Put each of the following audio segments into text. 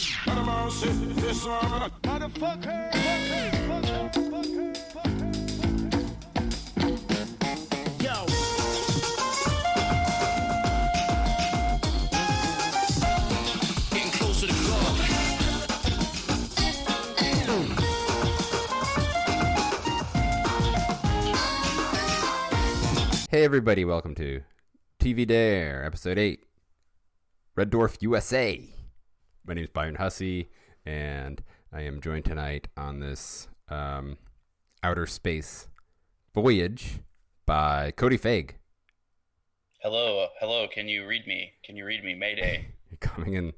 club. Hey everybody, welcome to TV Dare, episode 8, Red Dwarf USA. My name is Byron Hussie, and I am joined tonight on this um, outer space voyage by Cody Fague. Hello, hello. Can you read me? Can you read me? Mayday. Coming in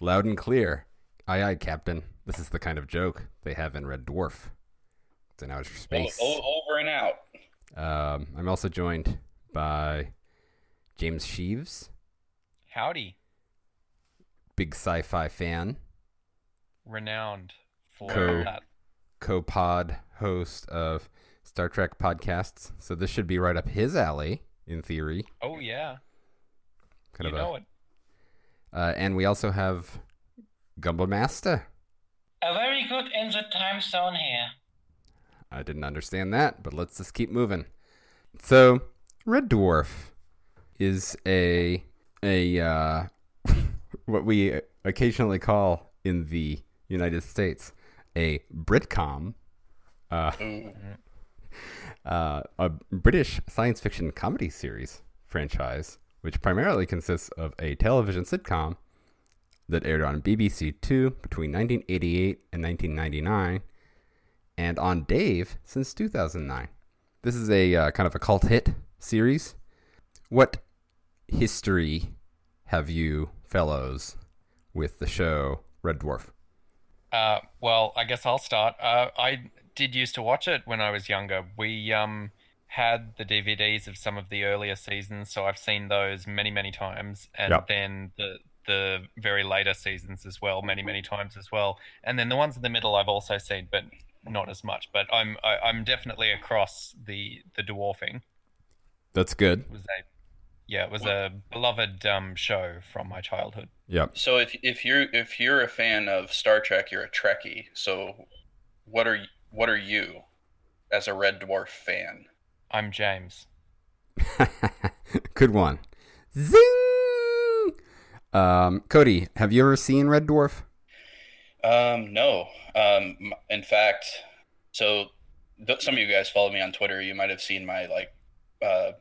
loud and clear. Aye aye, Captain. This is the kind of joke they have in Red Dwarf. It's in outer O- space. o- over and out. Um, I'm also joined by James Sheaves, Howdy, big sci-fi fan. renowned for Cool. that. co-pod host of Star Trek podcasts. So this should be right up his alley, in theory. Oh yeah, Kind you of know a, it. Uh, and we also have Gumbamasta. A very good in the time zone here. I didn't understand that, but let's just keep moving. So, Red Dwarf is a a uh, what we occasionally call in the United States a Britcom, uh, uh, a British science fiction comedy series franchise, which primarily consists of a television sitcom that aired on BBC Two between 1988 and 1999, and on Dave since 2009. This is a uh, kind of a cult hit series. What history have you fellows with the show Red Dwarf? Uh, well, I guess I'll start. Uh, I did used to watch it when I was younger. We um had the DVDs of some of the earlier seasons, so I've seen those many, many times, and Yep. then the the very later seasons as well, many, many times as well. And then the ones in the middle I've also seen, but not as much. But I'm I, I'm definitely across the the dwarfing. That's good. It was a yeah, it was a beloved um show from my childhood. Yep. So if if you're if you're a fan of Star Trek, you're a Trekkie. So what are what are you as a Red Dwarf fan? I'm James. Good one. Zing! Um, Cody, have you ever seen Red Dwarf? Um, no. Um, in fact, so th- some of you guys follow me on Twitter. You might have seen my like uh,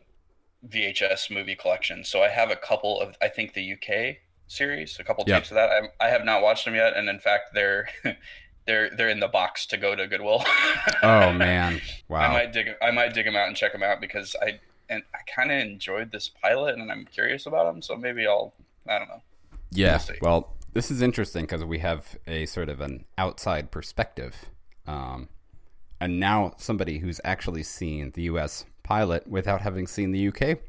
VHS movie collection. So I have a couple of I think the UK series, a couple Yep. tapes of that. I, I have not watched them yet, and in fact, they're they're they're in the box to go to Goodwill. Oh man, wow! I might dig I might dig them out and check them out because I and I kind of enjoyed this pilot and I'm curious about them. So maybe I'll I don't know. Yeah. We'll. Well, this is interesting because we have a sort of an outside perspective, um, and now somebody who's actually seen the U.S. pilot without having seen the UK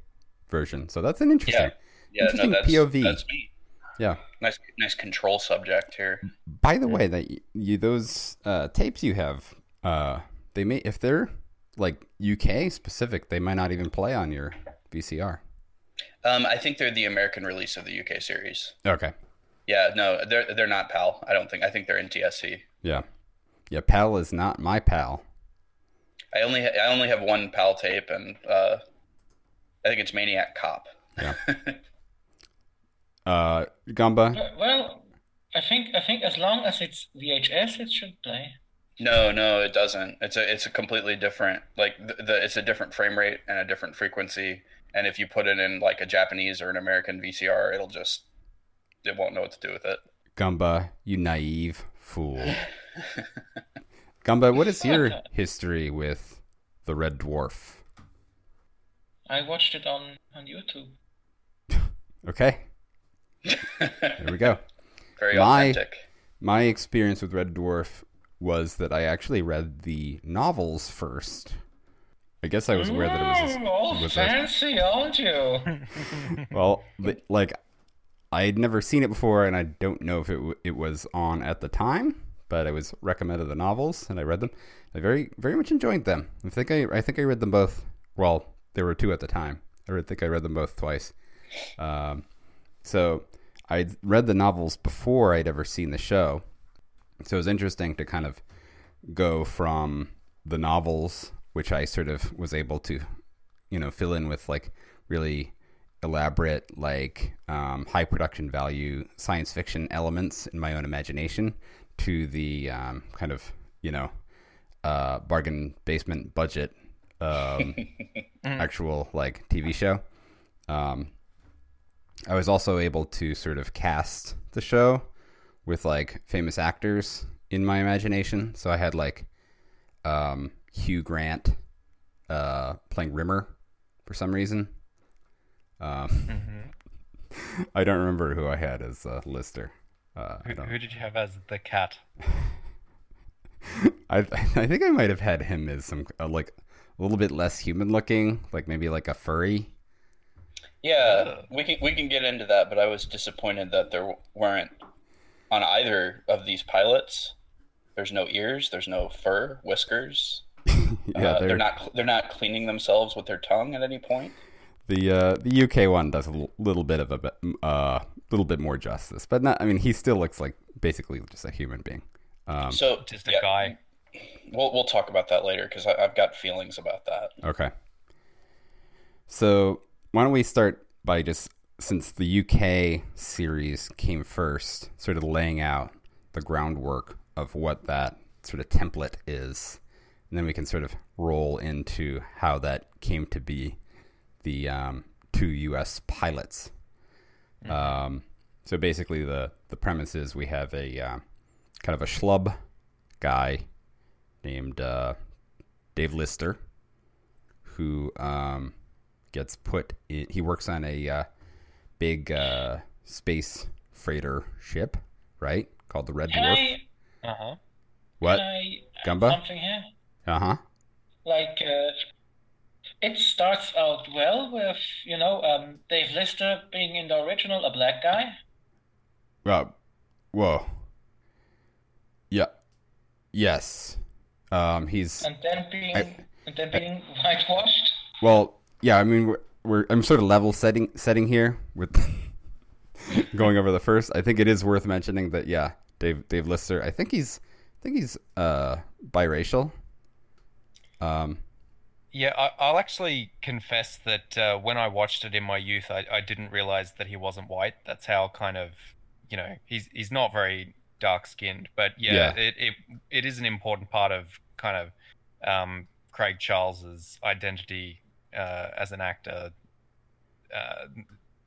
version. So that's an interesting. Yeah. Yeah, no, Interesting that's POV. that's me. Yeah. Nice nice control subject here. By the way, that you those uh, tapes you have, uh, they may if they're like UK specific, they might not even play on your VCR. Um, I think they're the American release of the UK series. Okay. Yeah, no, they're they're not PAL. I don't think. I think they're NTSC. Yeah. Yeah. Pal is not my pal. I only I only have one PAL tape, and uh, I think it's Maniac Cop. Yeah. Uh, Gamba. Well, I think I think as long as it's VHS, it should play. No, no, it doesn't. It's a it's a completely different like the, the it's a different frame rate and a different frequency. And if you put it in like a Japanese or an American VCR, it'll just it won't know what to do with it. Gumba, you naive fool. Gumba, what is your history with the Red Dwarf? I watched it on on YouTube. Okay, there we go. Very My- authentic. My experience with Red Dwarf was that I actually read the novels first. I guess I was aware that it was. A, mm, all was a, fancy, aren't you? well, li- like I had never seen it before, and I don't know if it w- it was on at the time. But I was recommended the novels, and I read them. I very very much enjoyed them. I think I I think I read them both. Well, there were two at the time. I think I read them both twice. Um, so I'd read the novels before I'd ever seen the show, so it was interesting to kind of go from the novels, which I sort of was able to, you know, fill in with like really elaborate, like um, high production value science fiction elements in my own imagination, to the um, kind of you know uh, bargain basement budget um, actual like TV show. Um, I was also able to sort of cast the show with like famous actors in my imagination. So I had like um, Hugh Grant uh, playing Rimmer for some reason. Um, I don't remember who I had as uh, Lister. Uh, Who, who did you have as the cat? I, I think I might have had him as some uh, like a little bit less human looking, like maybe like a furry. Yeah, we can we can get into that, but I was disappointed that there weren't on either of these pilots. There's no ears. There's no fur, whiskers. yeah, Uh, they're, they're not they're not cleaning themselves with their tongue at any point. The uh, the UK one does a l- little bit of a uh, little bit more justice, but not. I mean, he still looks like basically just a human being. Um, So Just a yeah, guy. We'll we'll talk about that later because I've got feelings about that. okay. So why don't we start by just since the UK series came first, sort of laying out the groundwork of what that sort of template is, and then we can sort of roll into how that came to be the um, two U.S. pilots. Um, so basically, the the premise is we have a uh, kind of a schlub guy named uh, Dave Lister who um, gets put. In, he works on a uh, big uh, space freighter ship, right? Called the Red Can Dwarf. I, Uh huh. what? can I add Gamba? something here? Uh huh. Like, uh, it starts out well with, you know, um, Dave Lister being in the original a black guy. Uh, whoa. Yeah. Yes. Um, he's and then being I- and then being whitewashed. Well, yeah, I mean, we're, we're I'm sort of level setting setting here with going over the first. I think it is worth mentioning that yeah, Dave Dave Lister. I think he's I think he's uh biracial. Um, Yeah, I, I'll actually confess that uh, when I watched it in my youth, I, I didn't realize that he wasn't white. That's how kind of, you know, he's he's not very dark skinned, but yeah, Yeah. It, it it is an important part of kind of um, Craig Charles's identity uh, as an actor. Uh,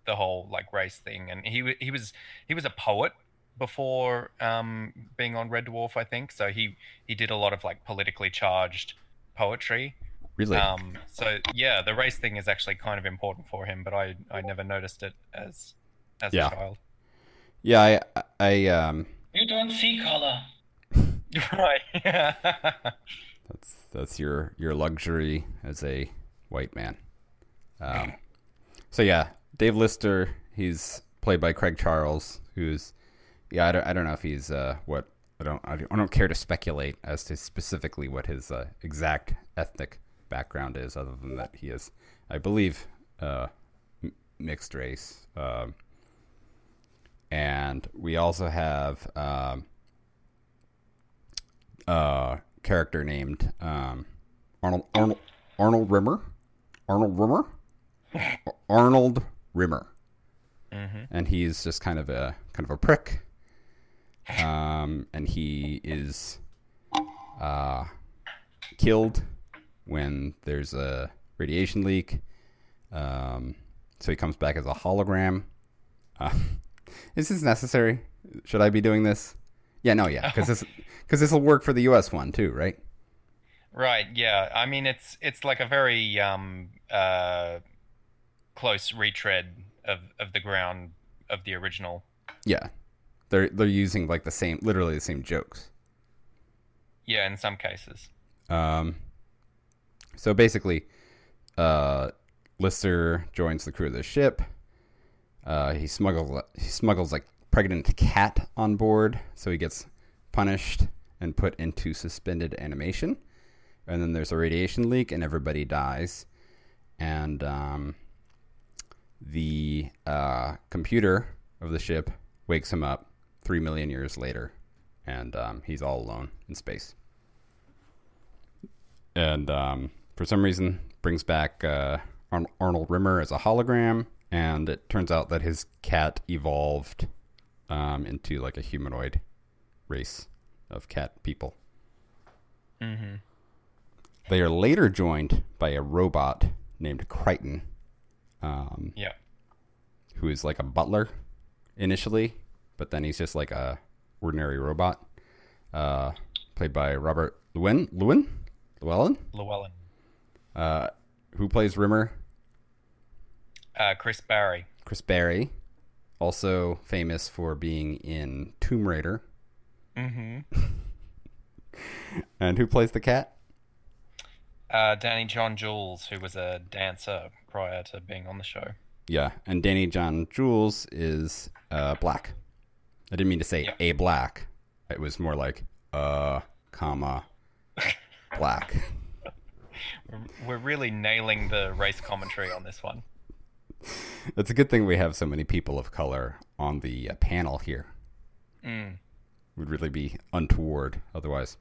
the whole like race thing, and he he was he was a poet before um, being on Red Dwarf, I think. So he he did a lot of like politically charged poetry. Really. Um, so yeah, the race thing is actually kind of important for him, but I, I never noticed it as as Yeah. a child. yeah, I I um You don't see color. right. that's that's your your luxury as a white man. Um, so yeah, Dave Lister, he's played by Craig Charles, who's yeah, I don't, I don't know if he's uh, what I don't I don't I don't care to speculate as to specifically what his uh, exact ethnic background is, other than that he is, I believe, uh, m- mixed race. Um, and we also have um, a character named um, Arnold Arnold Arnold Rimmer, Arnold Rimmer, Arnold Rimmer, and he's just kind of a kind of a prick, um, and he is uh, killed when there's a radiation leak. Um, so he comes back as a hologram. Uh, is this necessary? Should I be doing this? Yeah, no, yeah, because this because this will work for the U.S. one too, right? right. Yeah. I mean, it's it's like a very um uh close retread of of the ground of the original. Yeah, they're they're using like the same, literally the same jokes. Yeah, in some cases. Um, so basically, uh, Lister joins the crew of the ship. Uh, he smuggles he smuggles like pregnant cat on board, so he gets punished and put into suspended animation. And then there's a radiation leak, and everybody dies. And um, the uh, computer of the ship wakes him up three million years later, and um, he's all alone in space. And um, for some reason, brings back uh, Arnold Rimmer as a hologram, and it turns out that his cat evolved um, into like a humanoid race of cat people. Mm-hmm. They are later joined by a robot named Kryten, um, Yeah. who is like a butler initially, but then he's just like a ordinary robot, uh, played by Robert Lewin, Lewin, Llewellyn, Llewellyn. Uh, who plays Rimmer. Uh, Chris Barrie. Chris Barrie, also famous for being in Tomb Raider, Mm-hmm. and who plays the cat? Uh, Danny John Jules, who was a dancer prior to being on the show. Yeah, and Danny John Jules is uh, black. I didn't mean to say Yeah. a black. It was more like uh, comma, black. We're, really nailing the race commentary on this one. It's a good thing we have so many people of color on the uh, panel here. Mm. Would really be untoward otherwise.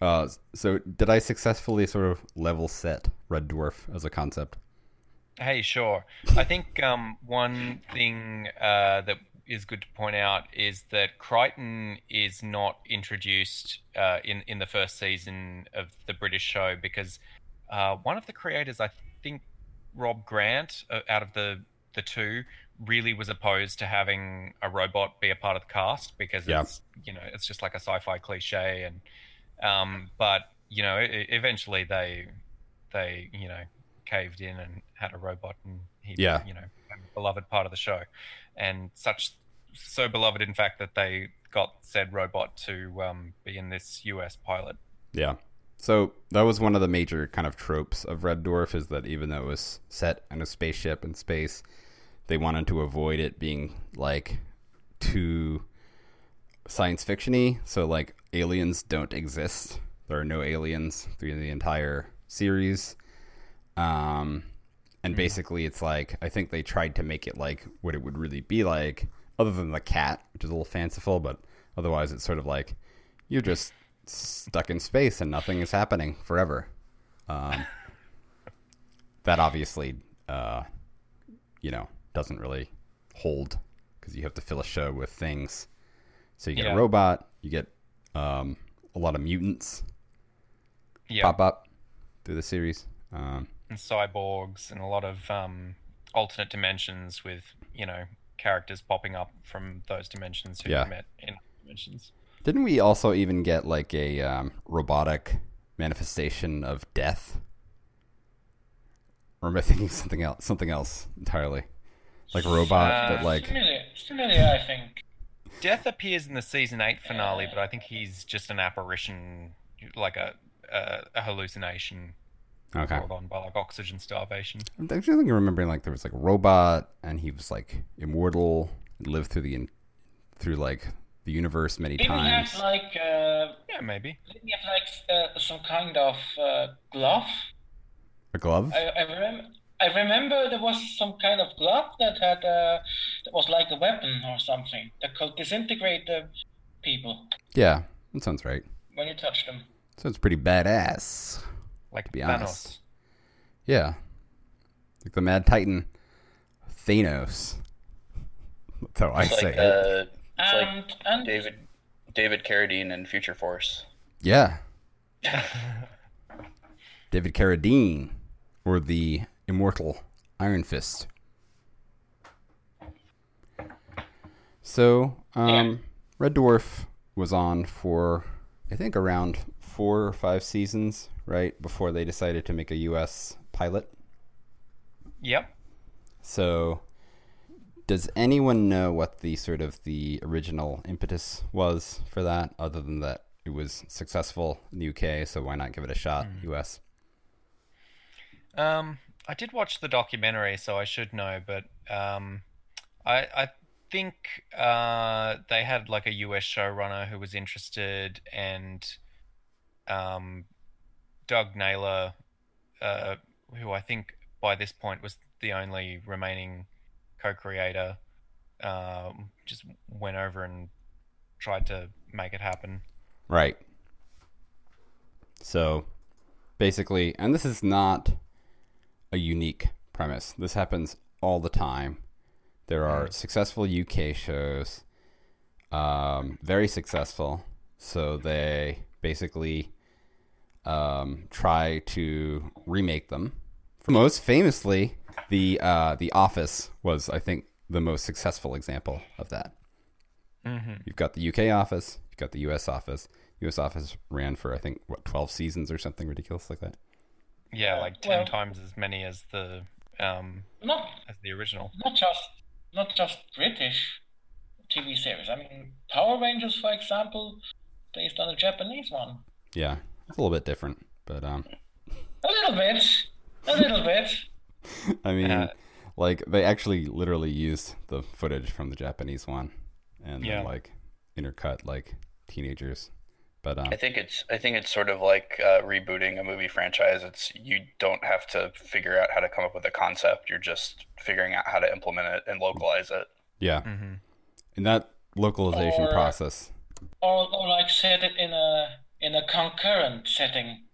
Uh, so did I successfully sort of level set Red Dwarf as a concept? Hey, sure. I think um, one thing uh, that is good to point out is that Kryten is not introduced uh, in in the first season of the British show because uh, one of the creators, I think Rob Grant, uh, out of the the two, really was opposed to having a robot be a part of the cast because Yeah. it's you know it's just like a sci-fi cliche and um, but you know eventually they they you know caved in and had a robot and he Yeah. you know became a beloved part of the show and such so beloved in fact that they got said robot to um, be in this US pilot. Yeah. So that was one of the major kind of tropes of Red Dwarf is that even though it was set in a spaceship in space, they wanted to avoid it being like too science fictiony. So like aliens don't exist. There are no aliens through the entire series. Um and basically it's like I think they tried to make it like what it would really be like other than the cat, which is a little fanciful, but otherwise it's sort of like you're just stuck in space and nothing is happening forever. Um, that obviously, uh, you know, doesn't really hold because you have to fill a show with things. So you get Yeah. a robot, you get um, a lot of mutants Yeah. pop up through the series. Um, and cyborgs and a lot of um, alternate dimensions with you know characters popping up from those dimensions who Yeah. met in dimensions. didn't we also even get like a um, robotic manifestation of death? Or am I thinking something else? Something else entirely, like a robot Uh, that like Familiar, familiar, I think. Death appears in the season eight finale, but I think he's just an apparition, like a a, a hallucination okay. brought on by like oxygen starvation. I'm actually remembering like there was like a robot and he was like immortal lived through the in- through like the universe many Didn't he times. have like uh, Yeah, maybe. didn't he have like uh, some kind of uh, glove? A glove? I I, rem- I remember there was some kind of glove that had uh, that was like a weapon or something that could disintegrate the people yeah, that sounds right. when you touch them. Sounds pretty badass. Like to be Thanos. honest. Yeah, like the Mad Titan, Thanos. That's how I It's say like it. uh, it's like And and David David Carradine in Future Force. Yeah, David Carradine, or the immortal Iron Fist. So, um, Red Dwarf was on for, I think, around four or five seasons, right? Before they decided to make a U.S. pilot. Yep. So, does anyone know what the sort of the original impetus was for that, other than that it was successful in the UK? So why not give it a shot, US? Um, I did watch the documentary, so I should know, but um, I I think uh they had like a US showrunner who was interested, and um, Doug Naylor, uh, who I think by this point was the only remaining co-creator, um, just went over and tried to make it happen. Right. So basically, and this is not a unique premise. This happens all the time. There are successful UK shows, um, very successful. So they basically um, try to remake them. Most famously, the uh, the Office was, I think, the most successful example of that. Mm-hmm. You've got the UK office, you've got the US office. US office ran for I think what 12 seasons or something ridiculous like that. Yeah, like ten well- times as many as the um Not as the original. not just not just British TV series. I mean, Power Rangers, for example, based on a Japanese one. Yeah, it's a little bit different, but um A little bit, a little bit. I mean Uh, like they actually literally used the footage from the Japanese one and Yeah. then like intercut like teenagers. But um I think it's I think it's sort of like uh, rebooting a movie franchise. It's you don't have to figure out how to come up with a concept. You're just figuring out how to implement it and localize it. yeah, hmm in that localization Or- process. Or, or like set it in a in a concurrent setting.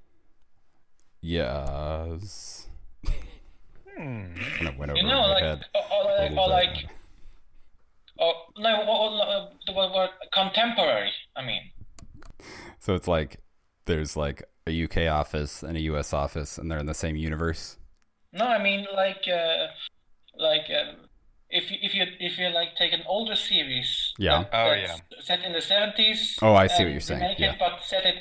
Yes. Hmm. kind of went over You know, like head. or, or, like- or like or no, or, or, uh, the word word contemporary. I mean, So it's like there's like a UK office and a US office, and they're in the same universe. no, I mean like uh, like um, if you, if you if you like take an older series. Yeah. that- Oh, that's Set in the seventies. Oh, I see what um, you're saying, yeah. it, but set it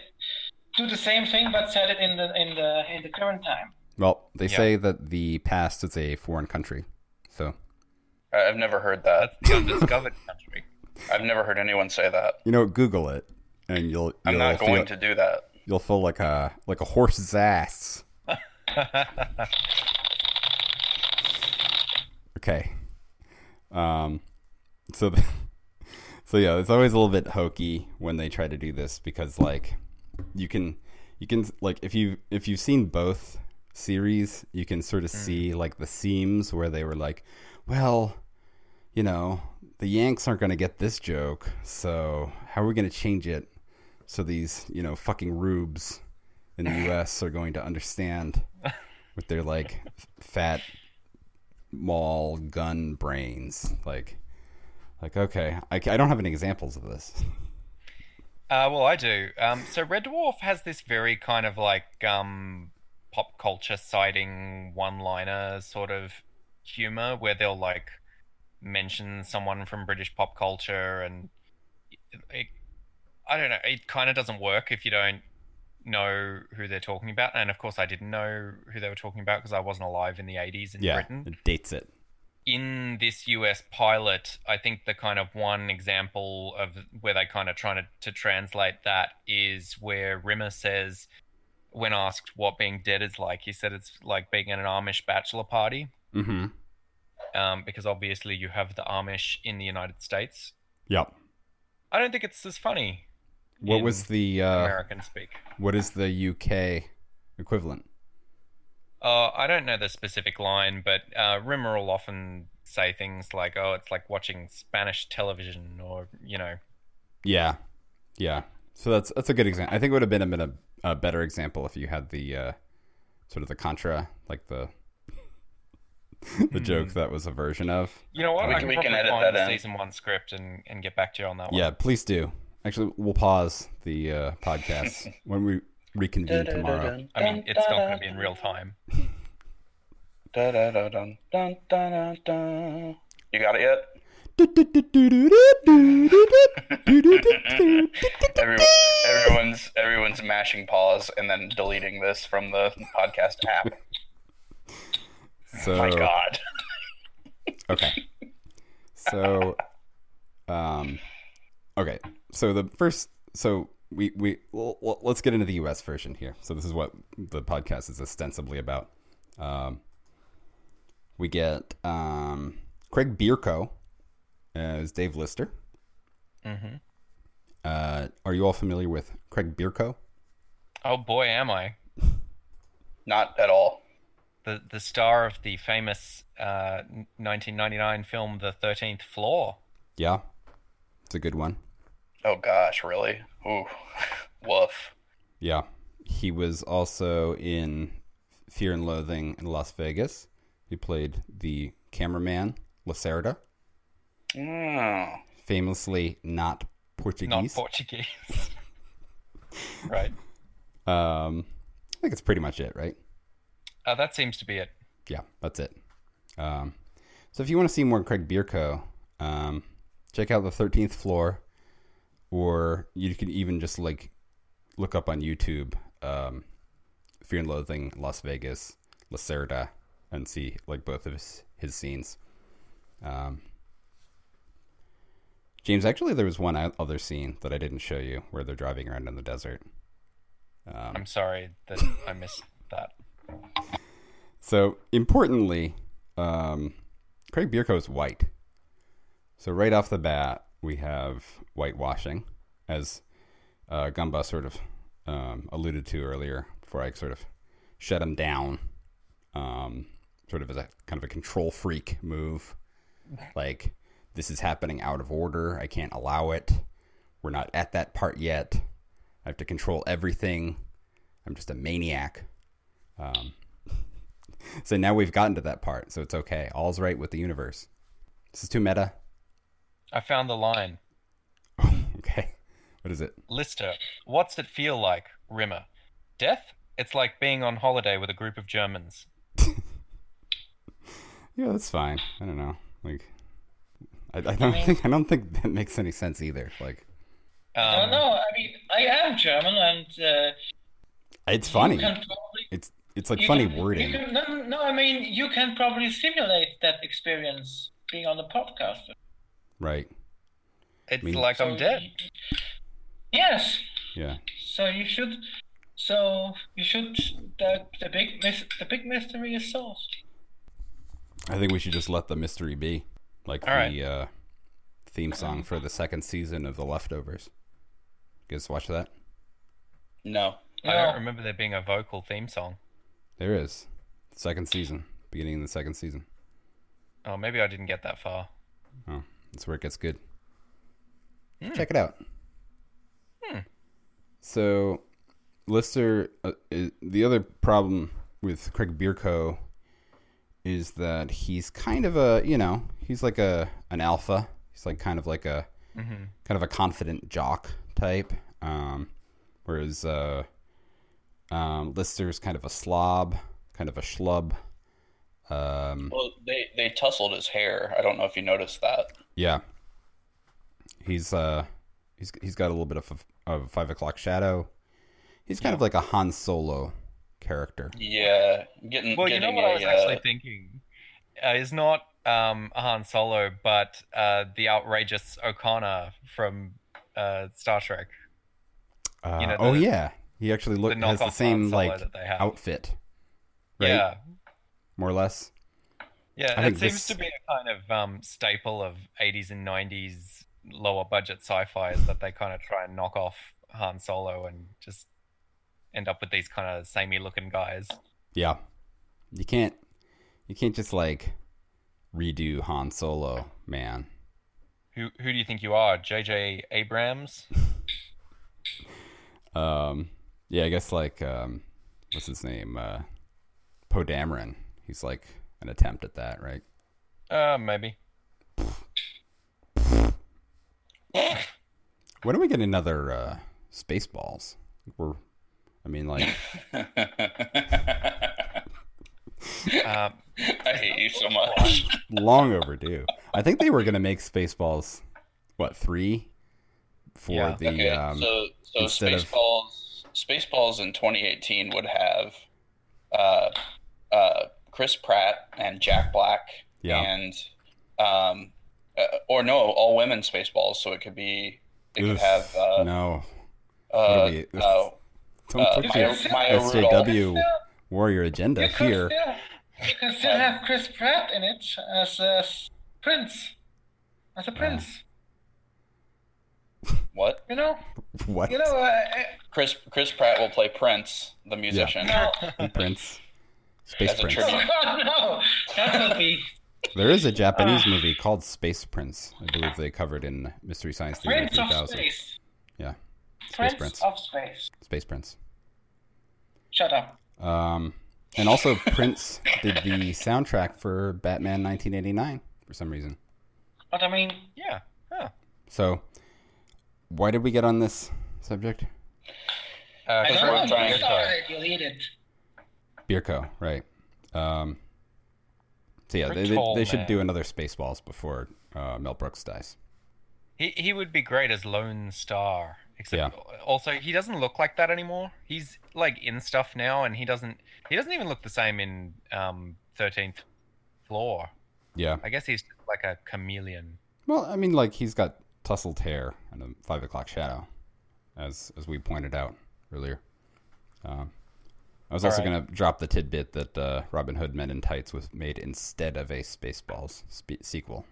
do the same thing, but set it in the in the in the current time. Well, they Yeah. say that the past is a foreign country. So I- I've never heard that. That's undiscovered country. I've never heard anyone say that. you know, Google it, and you'll I'm you'll not feel, going to do that. you'll feel like a like a horse's ass. Okay. Um. So. The, so yeah, it's always a little bit hokey when they try to do this because like you can you can like if you if you've seen both series, you can sort of see like the seams where they were like, well, you know, the Yanks aren't going to get this joke, so how are we going to change it so these, you know, fucking rubes in the US are going to understand with their like fat mall gun brains like like okay I, I don't have any examples of this Uh, well, I do. Um, so Red Dwarf has this very kind of like um, pop culture citing one-liner sort of humor where they'll like mention someone from British pop culture, and it, it, I don't know. It kind of doesn't work if you don't know who they're talking about. And of course, I didn't know who they were talking about because I wasn't alive in the '80s in yeah Britain it dates it in this US pilot, I think the kind of one example of where they kind of trying to, to translate that is where Rimmer says, when asked what being dead is like, he said it's like being at an Amish bachelor party, mm-hmm um, because obviously you have the Amish in the United States. yep I don't think it's as funny. What in was the uh American speak? what is the uk equivalent Uh, I don't know the specific line, but uh, Rimmer will often say things like, "Oh, it's like watching Spanish television," or you know, yeah yeah so that's that's a good example i think it would have been a, bit a, a better example if you had the uh sort of the contra like the the joke that was a version of You know what? We I can- can, we can edit that in. season one script and, and get back to you on that one. yeah please do actually we'll pause the uh podcast when we reconvene tomorrow I mean, it's not going to be in real time. You got it yet? Every, everyone's everyone's mashing pause and then deleting this from the podcast app. so My God. Okay. So, um, okay. So the first, so we we well, well, let's get into the U.S. version here. So this is what the podcast is ostensibly about. Um, we get um, Craig Bierko as Dave Lister. Mm-hmm. Uh, are you all familiar with Craig Bierko? Oh boy, am I! Not at all. the the star of the famous uh, 1999 film The Thirteenth Floor. Yeah, it's a good one. Oh gosh, really? Ooh, woof. Yeah, he was also in Fear and Loathing in Las Vegas. He played the cameraman Lacerda, Mm. famously not Portuguese. Not Portuguese. Right. um, I think it's pretty much it, right? Uh, that seems to be it. Yeah, that's it. Um, so if you want to see more Craig Bierko, um, check out the Thirteenth Floor, or you can even just like look up on YouTube um, Fear and Loathing Las Vegas Lacerda and see like both of his, his scenes. Um, James, actually, there was one other scene that I didn't show you where they're driving around in the desert. Um, I'm sorry that I missed that. So importantly, um, Craig Bierko is white. So right off the bat, we have whitewashing, as uh, Gumba sort of um, alluded to earlier. Before I sort of shut him down, um, sort of as a kind of a control freak move, like this is happening out of order. I can't allow it. We're not at that part yet. I have to control everything. I'm just a maniac. Um, so now we've gotten to that part, so it's okay. All's right with the universe. This is too meta. I found the line. okay. What is it? Lister, what's it feel like? Rimmer, death? It's like being on holiday with a group of Germans. Yeah, that's fine. I don't know. Like, I, I don't think I don't think that makes any sense either. Like, I Um, don't know. I mean, I am German, and uh, it's funny. can probably It's it's like you funny can- wording. You can, no, no, I mean, you can probably simulate that experience being on the podcast. Right. It's mean- like I'm dead. you- Yes. Yeah. So you should. So you should. The the big mis- the big mystery is solved. I think we should just let the mystery be, like All the uh, theme song for the second season of The Leftovers. You guys watch that? No. I don't remember there being a vocal theme song. There is second season, beginning of the second season. Oh, maybe I didn't get that far. Oh, that's where it gets good. Hmm. Check it out. So, Lister, uh, i the other problem with Craig Bierko is that he's kind of a, you know, he's like a an alpha. He's like kind of like a hmm kind of a confident jock type. Um, whereas uh, um, Lister's kind of a slob, kind of a schlub. Um, Well, they they tussled his hair. I don't know if you noticed that. Yeah. He's uh he's he's got a little bit of a, of a five o'clock shadow. He's kind of like a Han Solo character. Yeah, getting. Well, you know what I was actually uh, thinking uh, is not um, Han Solo, but uh, the outrageous Okona from uh, Star Trek. Uh, You know, oh yeah, he actually look the has the same like that they have. outfit, right? Yeah, More or less. yeah. I It seems this- to be a kind of um, staple of '80s and '90s lower budget sci-fi is that they kind of try and knock off Han Solo and just end up with these kind of samey looking guys. Yeah. You can't you can't just like redo Han Solo, man. Who who do you think you are, J.J. Abrams? Um yeah, I guess like um what's his name? Uh Poe Dameron. He's like an attempt at that, right? Uh, maybe. When do we get another uh, Spaceballs? We're, I mean, like, Uh, I hate you so much. long overdue. I think they were gonna make Spaceballs, what three, for Yeah. the okay, um, so so instead of- Spaceballs Spaceballs in 2018 would have uh, uh, Chris Pratt and Jack Black Yeah. and um, uh, or no, all women Spaceballs. So it could be it could have uh, no, uh, do we- uh, don't uh, put Maya, your SJW Rudolph. warrior agenda You here. still, you can still have Chris Pratt in it as a s- prince, as a prince. What? You know, What? you know. Uh, Chris Chris Pratt will play Prince, the musician. now, And Prince. Space As a Prince. Oh no! That would be There is a Japanese Ah. movie called Space Prince. I believe they covered in Mystery Science Theater Prince of 3000. Space. Yeah, Space Prince, Prince. of Space. Space Prince. Shut up. Um, and also Prince did the soundtrack for Batman 1989 for some reason. But I mean, Yeah. Huh. So, why did we get on this subject? Uh, I Because don't we're know. trying You to- started. You lead it. Bierko, right? Um, so yeah, they, they, they should do another Spaceballs before uh, Mel Brooks dies. He he would be great as Lone Starr. Except also he doesn't look like that anymore. He's like in stuff now, and he doesn't he doesn't even look the same in um Thirteenth Floor. Yeah. I guess he's like a chameleon. Well, I mean, like he's got tousled hair and a five o'clock shadow, as as we pointed out earlier. Um, I was also Alright. going to drop the tidbit that uh, Robin Hood Men in Tights was made instead of a Spaceballs spe- sequel.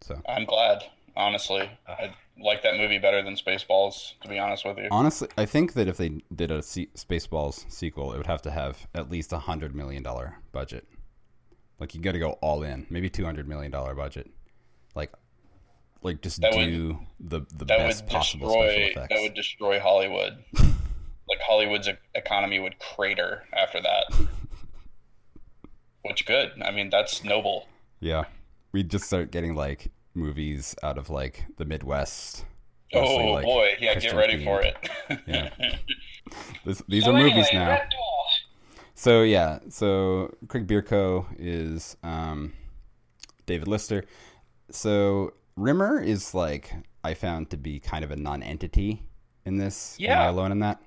So I'm glad, honestly. I like that movie better than Spaceballs, to be honest with you. honestly, I think that if they did a Spaceballs sequel, it would have to have at least a hundred million dollar budget. Like you got to go all in, maybe two hundred million dollar budget. Like, like just That would- do the the That best would possible special effects. That would destroy Hollywood. like Hollywood's e- economy would crater after that. Which good. I mean, that's noble. Yeah. We just start getting like movies out of like the Midwest. mostly, Oh like, boy, yeah, Christian get ready for it. Yeah. This, these so are movies anyway, now. So yeah, so Craig Bierko is um, David Lister. So Rimmer is like I found to be kind of a non-entity in this. Am I Yeah. alone in that?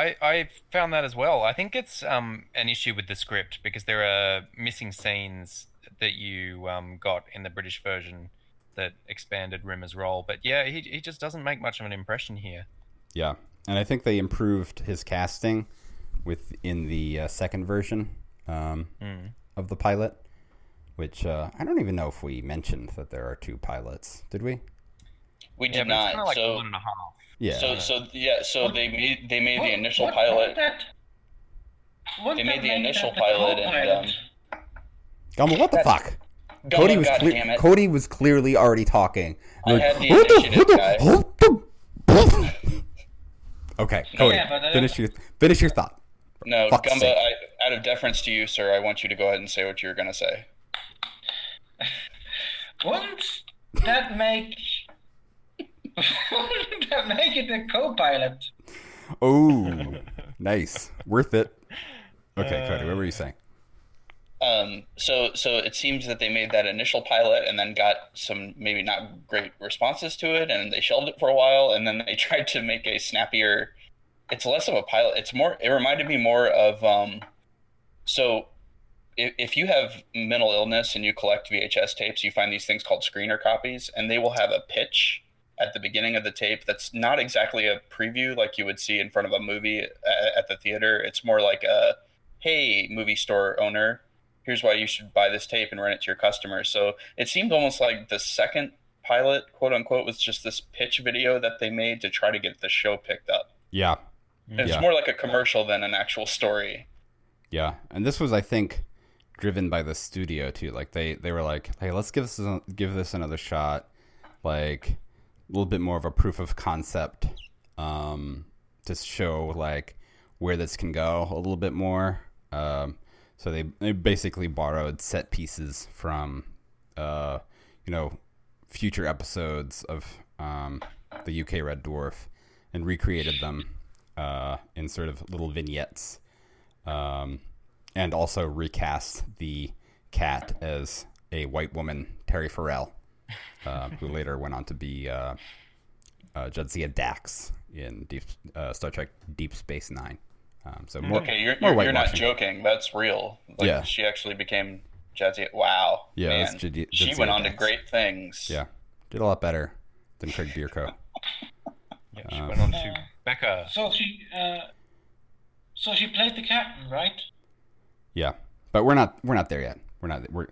I, I found that as well. I think it's um, an issue with the script because there are missing scenes that you um, got in the British version that expanded Rimmer's role. But yeah, he, he just doesn't make much of an impression here. Yeah, and I think they improved his casting with in the uh, second version um, Mm. of the pilot. Which uh, I don't even know if we mentioned that there are two pilots. Did we? we Yeah, did it's not. kind of like so, one and a half. Yeah. so, so yeah. So they made they made the initial what- pilot. what that- what They made the initial that the pilot and, co-pilot? um, Gumbo, what the fuck? Gumbo, Cody was cle- Cody was clearly already talking. I Like, had the "What initiative, what the- okay, Cody, Yeah, but, uh, finish your finish your thought. No, Fuck's Gumba. I, out of deference to you, sir, I want you to go ahead and say what you were gonna say. Wouldn't that make wouldn't that make it a co-pilot? Oh, nice, worth it. Okay, Cody, what were you saying? Um, so so it seems that they made that initial pilot and then got some maybe not great responses to it, and they shelved it for a while, and then they tried to make a snappier. It's less of a pilot. It's more. It reminded me more of. Um, so, if, if you have mental illness and you collect VHS tapes, you find these things called screener copies, and they will have a pitch at the beginning of the tape that's not exactly a preview like you would see in front of a movie at, at the theater. It's more like a, "Hey, movie store owner, here's why you should buy this tape and rent it to your customers." So it seemed almost like the second pilot, quote unquote, was just this pitch video that they made to try to get the show picked up. Yeah, mm-hmm. It's Yeah. more like a commercial than an actual story. yeah, and this was, I think, driven by the studio too. Like they they were like, hey, let's give this give this another shot, like a little bit more of a proof of concept, um, to show like where this can go a little bit more. Um, so they they basically borrowed set pieces from, uh, you know, future episodes of um, the UK Red Dwarf and recreated them uh, in sort of little vignettes um, and also recast the cat as a white woman, Terry Farrell, um, who later went on to be uh, uh, Jadzia Dax in Deep, uh, Star Trek Deep Space Nine. Um, so more, Okay, you're, more you're, you're not joking. That's real. Like, Yeah. She actually became Jadzia. Wow. Yeah, man. that's she Jadzia went on to great things. Yeah, did a lot better than Craig Bierko. Yeah, she Um, went on to Becker. So she uh, so she played the captain, right? Yeah, but we're not we're not there yet. We're not we're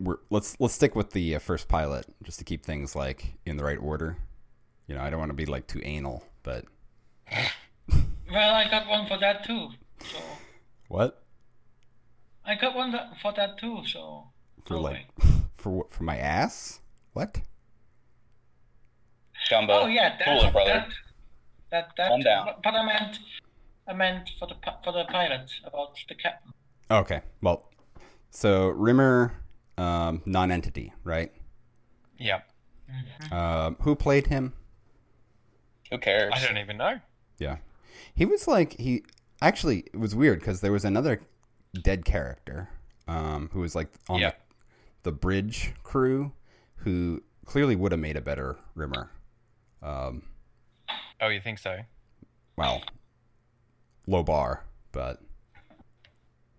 we're let's let's stick with the uh, first pilot just to keep things like in the right order. You know, I don't want to be like too anal, but Well, I got one for that too. So what? I got one for that too. So For go like away. for what? For my ass? What? Gumbo. oh yeah, that, cool it, brother. that, that, that, Calm down. But, but I meant, I meant for the for the pilot about the captain. Okay. Well, so Rimmer, um, non-entity, right? Yeah. Um, who played him? Who cares? I don't even know. Yeah, he was like he. Actually, it was weird because there was another dead character, um, who was like on Yeah. the, the bridge crew, who clearly would have made a better Rimmer. Um, Oh, you think so? well, low bar, but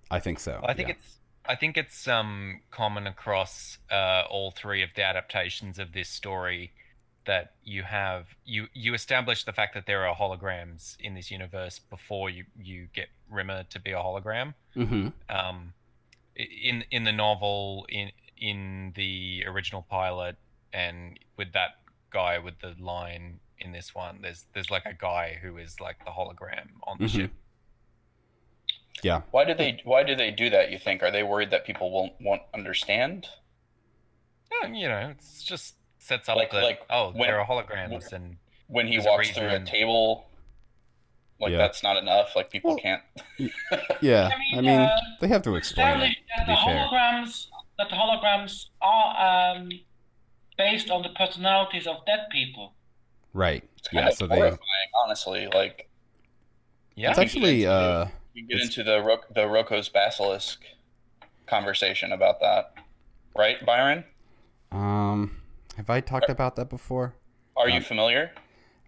I think so. I think yeah. it's I think it's um common across uh, all three of the adaptations of this story that you have you you establish the fact that there are holograms in this universe before you you get Rimmer to be a hologram. Mhm. Um, in in the novel, in in the original pilot, and with that guy with the line in this one, there's there's like a guy who is like the hologram on the Mhm. ship. Yeah, Why do they Why do they do that? You think? Are they worried that people won't won't understand? Yeah, you know, it's just sets up Like- that like oh, when- there are holograms and When he There's a walks through a table, like Yeah. that's not enough. Like people Well, can't. yeah. I mean, I mean, uh, they have to explain it. To that be the fair, holograms that the holograms are um, based on the personalities of dead people. right? It's kind Yeah. of So they. horrifying, honestly. Like yeah, It's actually. Uh, you get It's- into the Ro- the Roko's basilisk conversation about that, right, Byron? um, have I talked about that before? Are you Um, familiar?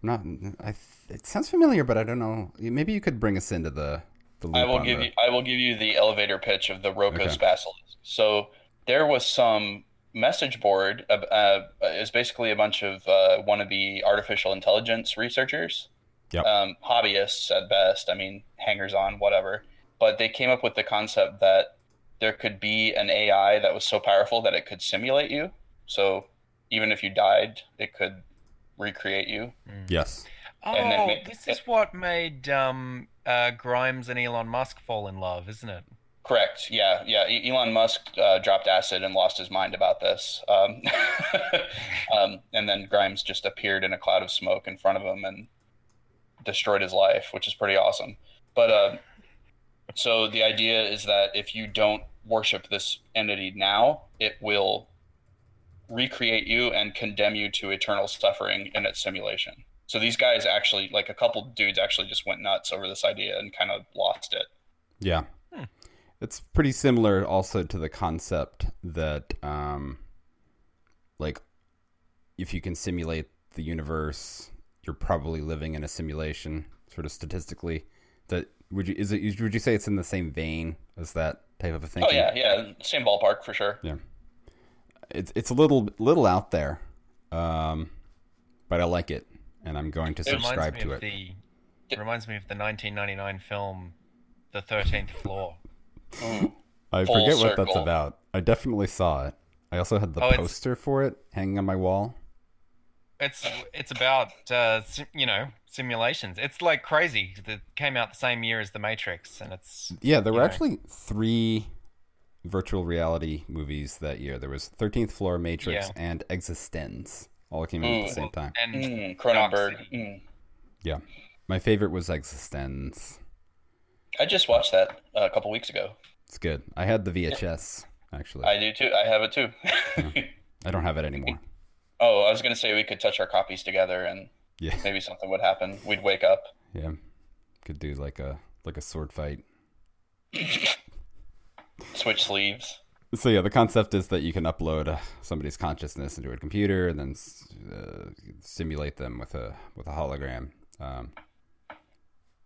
I'm not. I. th- It sounds familiar, but I don't know. Maybe you could bring us into the the loop I will give the- you I will give you the elevator pitch of the Roko's Okay. basilisk. So there was some message board. Uh, uh, is basically a bunch of uh, wannabe artificial intelligence researchers, Yep. um, hobbyists at best. I mean, hangers on, whatever. But they came up with the concept that there could be an AI that was so powerful that it could simulate you. So even if you died, it could recreate you. Yes. and Oh, make- this is what made um, uh, Grimes and Elon Musk fall in love, isn't it? Correct. Yeah, yeah. E- Elon Musk uh, dropped acid and lost his mind about this, um, um, and then Grimes just appeared in a cloud of smoke in front of him and destroyed his life, which is pretty awesome. But uh, so the idea is that if you don't worship this entity now, it will recreate you and condemn you to eternal suffering in its simulation. So these guys actually, like a couple dudes, actually just went nuts over this idea and kind of lost it. Yeah. Hmm. It's pretty similar also to the concept that um like if you can simulate the universe, you're probably living in a simulation sort of statistically. That would you is it would you say it's in the same vein as that type of a thing? Oh yeah, yeah, same ballpark for sure. Yeah. It's it's a little little out there. Um but I like it and I'm going to It reminds subscribe me to of it. the it reminds me of the 1999 film, The Thirteenth Floor. Mm. I full forget what that's about. I definitely saw it. I also had the Oh, it's- poster for it hanging on my wall. It's it's about uh, sim, you know simulations. It's like crazy. It came out the same year as The Matrix, and it's Yeah, there were Yeah. actually three virtual reality movies that year. There was Thirteenth Floor, Matrix, Yeah. and Existenz. All came out at the same time. and Mm, Dark Cronenberg. City. Mm. Yeah, my favorite was Existenz. I just watched that uh, a couple weeks ago. It's good. I had the VHS actually. I do too. I have it too. I don't have it anymore. Oh, I was gonna say we could touch our copies together and Yeah, maybe something would happen. We'd wake up. yeah. Could do like a like a sword fight. Switch sleeves. So yeah, the concept is that you can upload uh, somebody's consciousness into a computer and then uh, simulate them with a with a hologram. Um,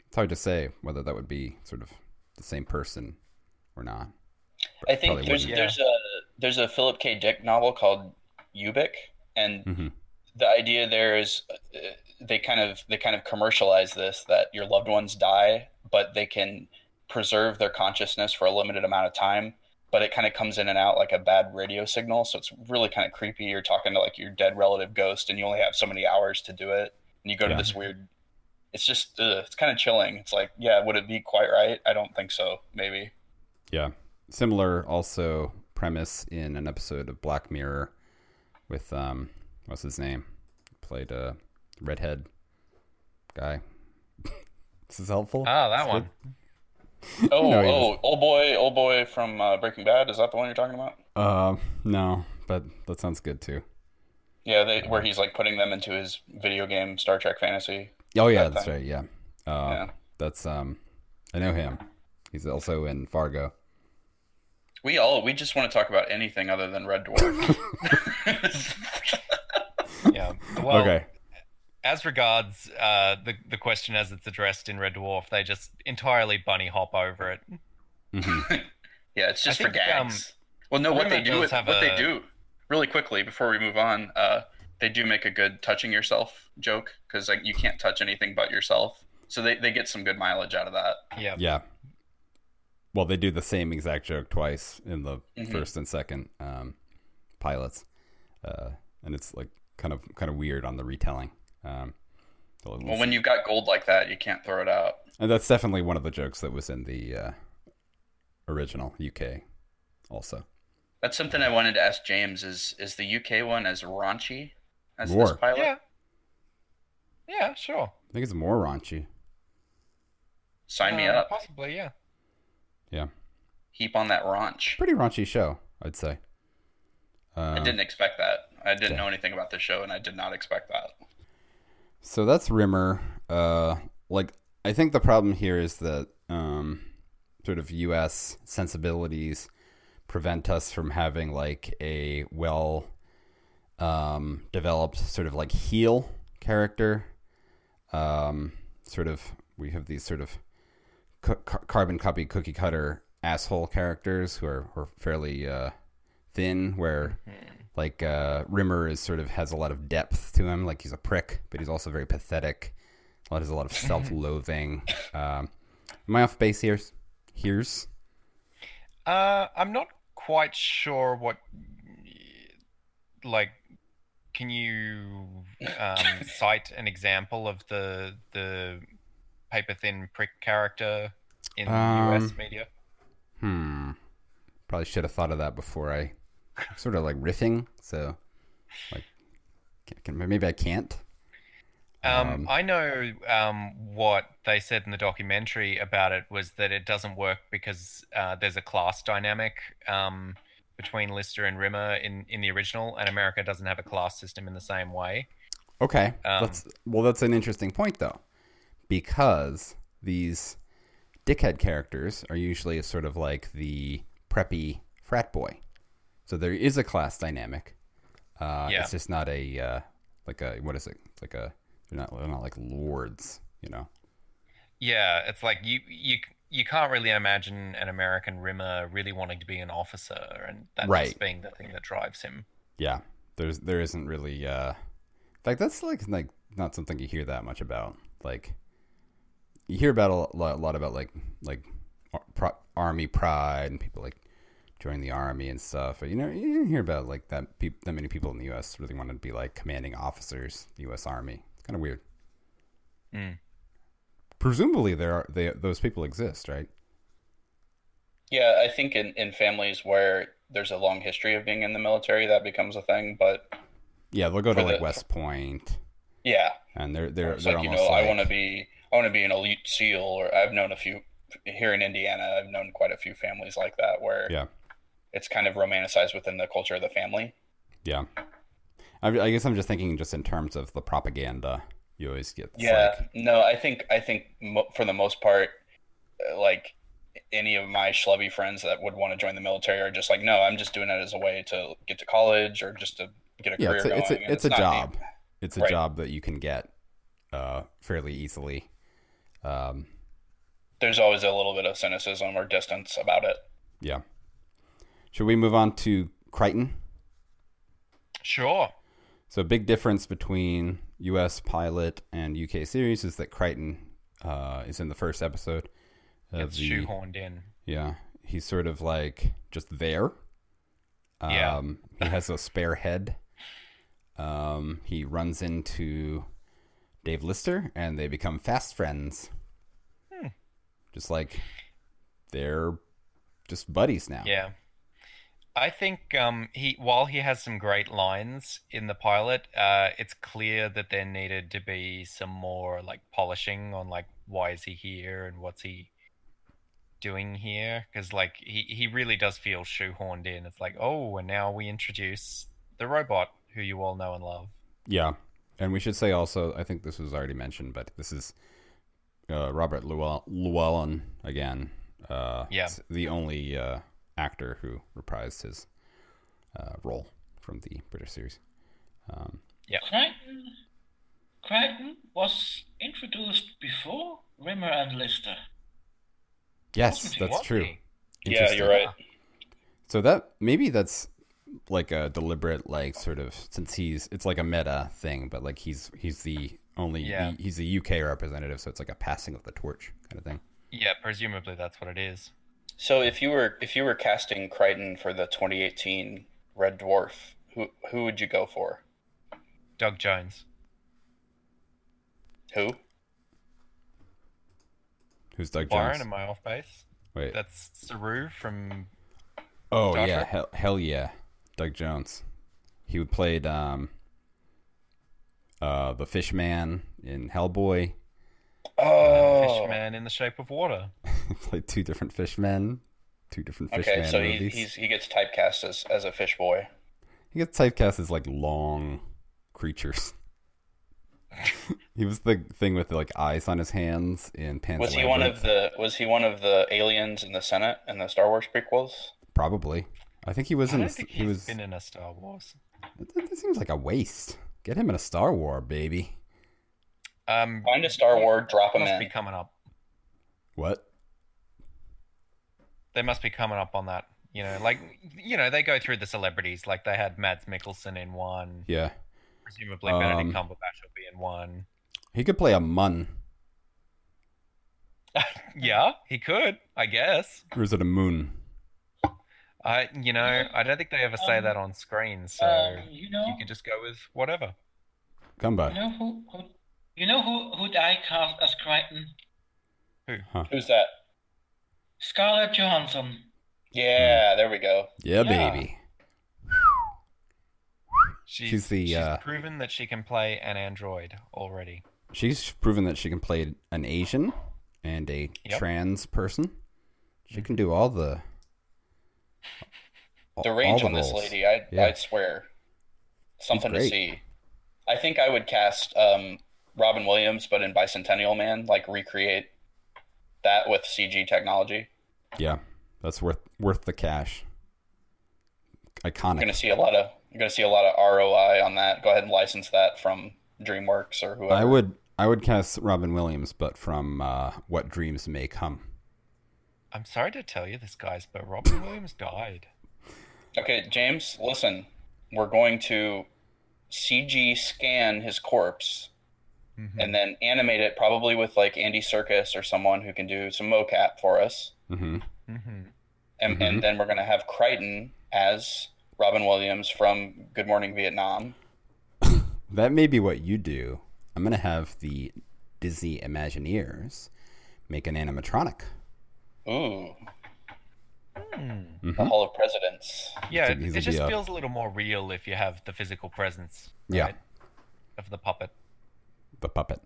it's hard to say whether that would be sort of the same person or not. I think Probably there's wouldn't. there's a there's a Philip K. Dick novel called Ubik, and Mhm. the idea there is uh, they kind of they kind of commercialize this that your loved ones die, but they can preserve their consciousness for a limited amount of time. But it kind of comes in and out like a bad radio signal, so it's really kind of creepy. You're talking to like your dead relative ghost, and you only have so many hours to do it, and you go Yeah. to this weird. It's just ugh, it's kind of chilling. It's like, yeah, would it be quite right? I don't think so. Maybe. Yeah, similar also premise in an episode of Black Mirror with um what's his name? Played a redhead guy. this is helpful. Ah, that It's one. Oh, No, oh, old boy, old boy from uh, Breaking Bad. Is that the one you're talking about? good. Um, no, but that sounds good too. Yeah, they, where he's like putting them into his video game Star Trek Fantasy. Oh yeah, That that's thing. right. Yeah. Uh, Yeah. That's um, I know him. He's also in Fargo. We all we just want to talk about anything other than Red Dwarf. Yeah. Well, okay. as regards uh, the the question as it's addressed in Red Dwarf, they just entirely bunny hop over it. yeah, it's just I for think, um, gags. well, no, what they do does with have what they do really quickly before we move on. Uh, they do make a good touching yourself joke because like you can't touch anything but yourself. So they, they get some good mileage out of that. Yeah. Yeah. Well, they do the same exact joke twice in the Mhm. first and second um, pilots, uh, and it's like kind of kind of weird on the retelling. Um, so let's Well, when you've got gold like that, you can't throw it out. and that's definitely one of the jokes that was in the uh, original UK, also. That's something I wanted to ask James. Is is the UK one as raunchy as More. this pilot? Yeah. Yeah, sure. I think it's more raunchy. Sign me Uh, up. Possibly, yeah. Yeah, Heap on that raunch. pretty raunchy show, I'd say. Uh, I didn't expect that. I didn't yeah. know anything about the show, and I did not expect that. So that's Rimmer. Uh, like I think the problem here is that um, sort of U.S. sensibilities prevent us from having like a well um, developed sort of like heel character. Um, sort of we have these sort of ca- ca- carbon copy cookie cutter asshole characters who are, who are fairly uh, thin, where like uh, Rimmer is sort of has a lot of depth to him. Like he's a prick, but he's also very pathetic. A lot has a lot of self-loathing. um, am I off base here? Here's Uh, I'm not quite sure what, like, can you um, cite an example of the the paper thin prick character in the U.S. Um, media? hmm. Probably should have thought of that before I sort of like riffing. So like, can, can, maybe I can't. Um, Um, I know um, what they said in the documentary about it was that it doesn't work because uh, there's a class dynamic um, between Lister and Rimmer in, in the original, and America doesn't have a class system in the same way. Okay. Um, that's well that's an interesting point though. Because these dickhead characters are usually sort of like the preppy frat boy. So there is a class dynamic. Uh, Yeah. it's just not a uh, like a what is it? It's like a they're not they're not like lords, you know. Yeah, it's like you you you can't really imagine an American Rimmer really wanting to be an officer, and that Right. just being the thing that drives him. Yeah. There's there isn't really uh in fact that's like like not something you hear that much about. Like you hear about a lot, a lot about like like pro- army pride and people like join the army and stuff. But you know you hear about like that peop that many people in the US really want to be like commanding officers, the US Army. It's kind of weird. Mm. Presumably there are they those people exist, right? Yeah, I think in, in families where there's a long history of being in the military, that becomes a thing. But Yeah, they'll go to like the- West Point yeah, and they're they're they're like you almost know, like I want to be, I want to be an elite SEAL. Or I've known a few here in Indiana. I've known quite a few families like that where Yeah. it's kind of romanticized within the culture of the family. Yeah. I, I guess I'm just thinking just in terms of the propaganda you always get. It's Yeah, like- no, I think I think mo- for the most part, uh, like any of my schlubby friends that would want to join the military are just like, no, I'm just doing it as a way to get to college or just to get a yeah, career it's a, it's a, it's a job. deep. It's a Right. job that you can get uh, fairly easily. Um, There's always a little bit of cynicism or distance about it. yeah. Should we move on to Kryten? Sure. So, a big difference between U.S. pilot and UK series is that Kryten uh, is in the first episode. Of It's the, shoehorned in. Yeah, he's sort of like just there. Um, Yeah. he has a spare head. Um, he runs into Dave Lister, and they become fast friends. Hmm. Just like they're just buddies now. Yeah. I think um, he while he has some great lines in the pilot, uh, it's clear that there needed to be some more like polishing on like why is he here and what's he doing here because like he, he really does feel shoehorned in. It's like oh, and now we introduce the robot who you all know and love. Yeah, and we should say also, I think this was already mentioned, but this is uh, Robert Llewell- Llewellyn again. Uh, Yeah. the only uh, actor who reprised his uh, role from the British series. Um, Kryten, Kryten was introduced before Rimmer and Lister. yes, that's true. Yeah, Interesting. you're right. So that maybe that's like a deliberate, like sort of since he's it's like a meta thing, but like he's he's the only Yeah. he- he's the UK representative, so it's like a passing of the torch kind of thing. Yeah, presumably that's what it is. So if you were if you were casting Kryten for the 2018 Red Dwarf, who who would you go for? Doug Jones. Who? Who's Doug Byron, Jones? am I off base? Wait, That's Saru from Oh Star yeah, hell, hell yeah, Doug Jones. He would played um, uh, the Fishman in Hellboy. Oh, Fishman in the Shape of Water. he played two different fishmen, two different Fishman okay. So he, movies. he's he gets typecast as as a fish boy. He gets typecast as like long creatures. he was the thing with like eyes on his hands in Pan's Was he one of the Was he one of the aliens in the Senate in the Star Wars prequels? Probably. I think he was I in. don't a- think he was. been in a Star Wars. That, that seems like a waste. Get him in a Star War, baby. Um, Find a Star War, drop him must in. be coming up. What? They must be coming up on that. You know, like you know, they go through the celebrities. Like they had Mads Mikkelsen in one. Yeah, Presumably Um, Benedict Cumberbatch will be in one. he could play a Muun. yeah, he could, I guess. Or is it a moon? I, you know, I don't think they ever say Um, that on screen, so Um, you know, you could just go with whatever. Come you know who, who, you know who, who I cast as Kryten? Who? Who's that? Scarlett Johansson. Yeah, there we go. Yeah, Yeah. baby. She's, She's the, she's uh, proven that she can play an android already. She's proven that she can play an Asian and a Yep. trans person. She can do all the. The all range the on this lady, I Yeah. I'd swear, something to see. I think I would cast um, Robin Williams, but in Bicentennial Man, like recreate that with CG technology. Yeah, that's worth worth the cash. You're Iconic. gonna see a lot of you're gonna see a lot of ROI on that. Go ahead and license that from DreamWorks or whoever. I would I would cast Robin Williams, but from uh, What Dreams May Come. I'm sorry to tell you this, guys, but Robin Williams died. Okay, James, listen. We're going to CG scan his corpse Mm-hmm. and then animate it, probably with like Andy Serkis or someone who can do some mocap for us. hmm hmm And, Mhm. and then we're going to have Kryten as Robin Williams from Good Morning Vietnam. That may be what you do. I'm gonna have the Disney Imagineers make an animatronic. Ooh, Mhm. the Hall of Presidents. Yeah, it, it just yeah. feels a little more real if you have the physical presence. Yeah. right, Of the puppet. the puppet.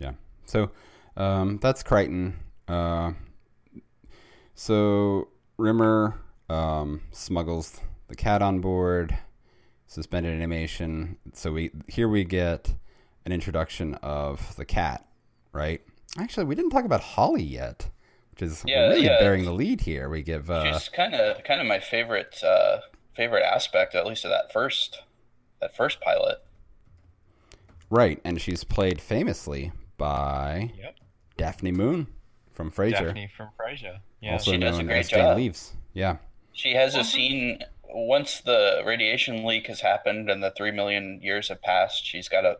Yeah. So um, that's Kryten. Uh, so Rimmer um, smuggles the cat on board. Suspended animation. So we here we get an introduction of the cat, right? Actually, we didn't talk about Holly yet, which is Yeah, really yeah. bearing the lead here. We give uh, She's kind of kind of my favorite uh, favorite aspect, at least of that first that first pilot. right, and she's played famously by Yep. Daphne Moon from Frasier. Daphne from Frasier. Yeah. also She does a great as Jane job. Leeves. Yeah. She has a scene once the radiation leak has happened and the three million years have passed. She's got a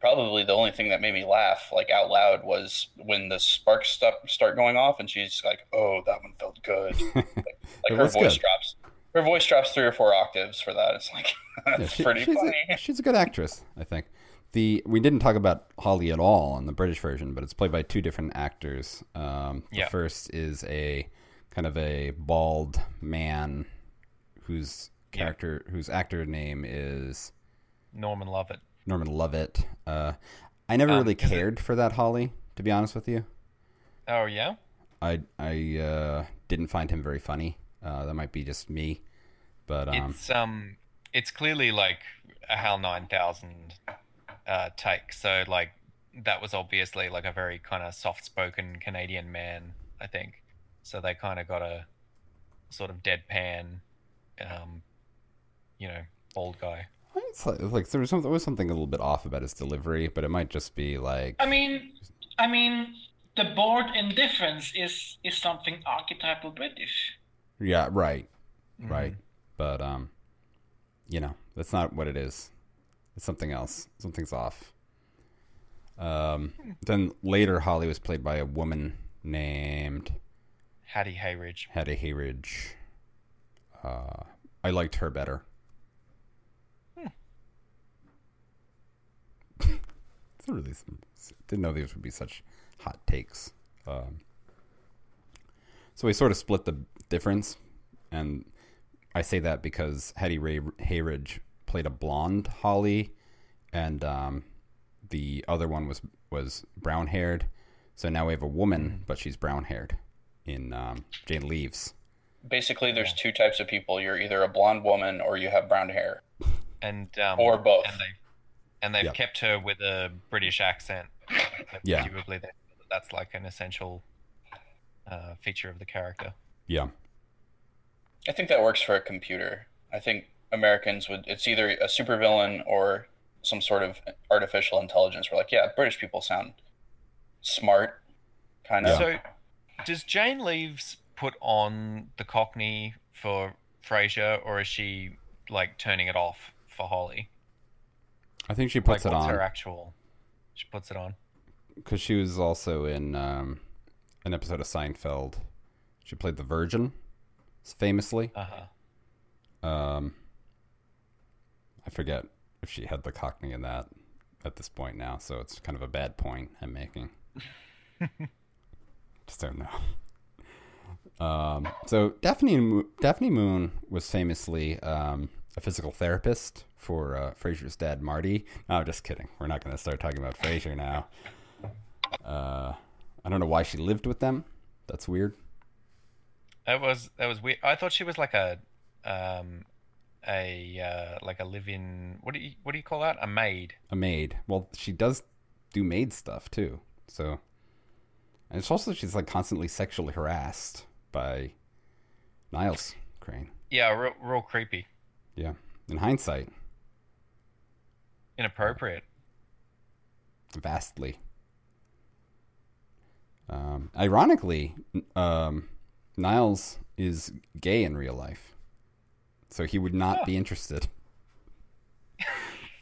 probably the only thing that made me laugh like out loud was when the sparks start start going off and she's like, "Oh, that one felt good." like like her voice good. drops. Her voice drops three or four octaves for that. It's like that's Yeah, she- pretty she's, funny. A, she's a good actress, I think. The we didn't talk about Holly at all in the British version, but it's played by two different actors. Um, the Yeah. first is a kind of a bald man whose Yeah. character, whose actor name is Norman Lovett. Norman Lovett. Uh, I never Um, really is it- cared for that Holly, to be honest with you. Oh yeah. I I uh, didn't find him very funny. Uh, that might be just me, but um, It's um, it's clearly like a HAL nine thousand uh, take. So like that was obviously like a very kind of soft-spoken Canadian man, I think. So they kind of got a sort of deadpan, um, you know, old guy. It's like, like there was, some, there was something a little bit off about his delivery, but it might just be like I mean, I mean, the bored indifference is is something archetypal British. yeah, right, Mm-hmm. right. But um, you know, that's not what it is. It's something else. Something's off. Um, then later, Holly was played by a woman named Hattie Hayridge. Hattie Hayridge. Uh, I liked her better. It's really some, didn't know these would be such hot takes. Um, so we sort of split the difference, and I say that because Hetty Ray Hayridge played a blonde Holly, and um, the other one was was brown haired. So now we have a woman, but she's brown haired in um, Jane Leeves. Basically, there's two types of people. You're either a blonde woman or you have brown hair. and um, Or both. And they and they've Yeah. kept her with a British accent. Yeah. Presumably, that- that's like an essential uh, feature of the character. Yeah, I think that works for a computer. I think Americans would. It's either a supervillain or some sort of artificial intelligence. We're like, yeah, British people sound smart, kind of. So, does Jane Leeves put on the Cockney for Frasier, or is she like turning it off for Holly? I think she puts like, it on her actual? She puts it on. because she was also in um, an episode of Seinfeld. She played the Virgin, famously. Uh huh. Um, I forget if she had the Cockney in that at this point now, so it's kind of a bad point I'm making. Just don't know. Um, so Daphne Daphne Moon was famously um, a physical therapist for uh, Frasier's dad, Marty. No, just kidding. We're not going to start talking about Frasier now. Uh, I don't know why she lived with them. That's weird. That was that was weird. I thought she was like a um a uh, like a live-in. What do you what do you call that? A maid. a maid. Well, she does do maid stuff too. So, and it's also she's like constantly sexually harassed by Niles Crane. Yeah, real, real creepy, Yeah. In hindsight, inappropriate. vastly. Um, ironically, um, Niles is gay in real life, so he would not be interested.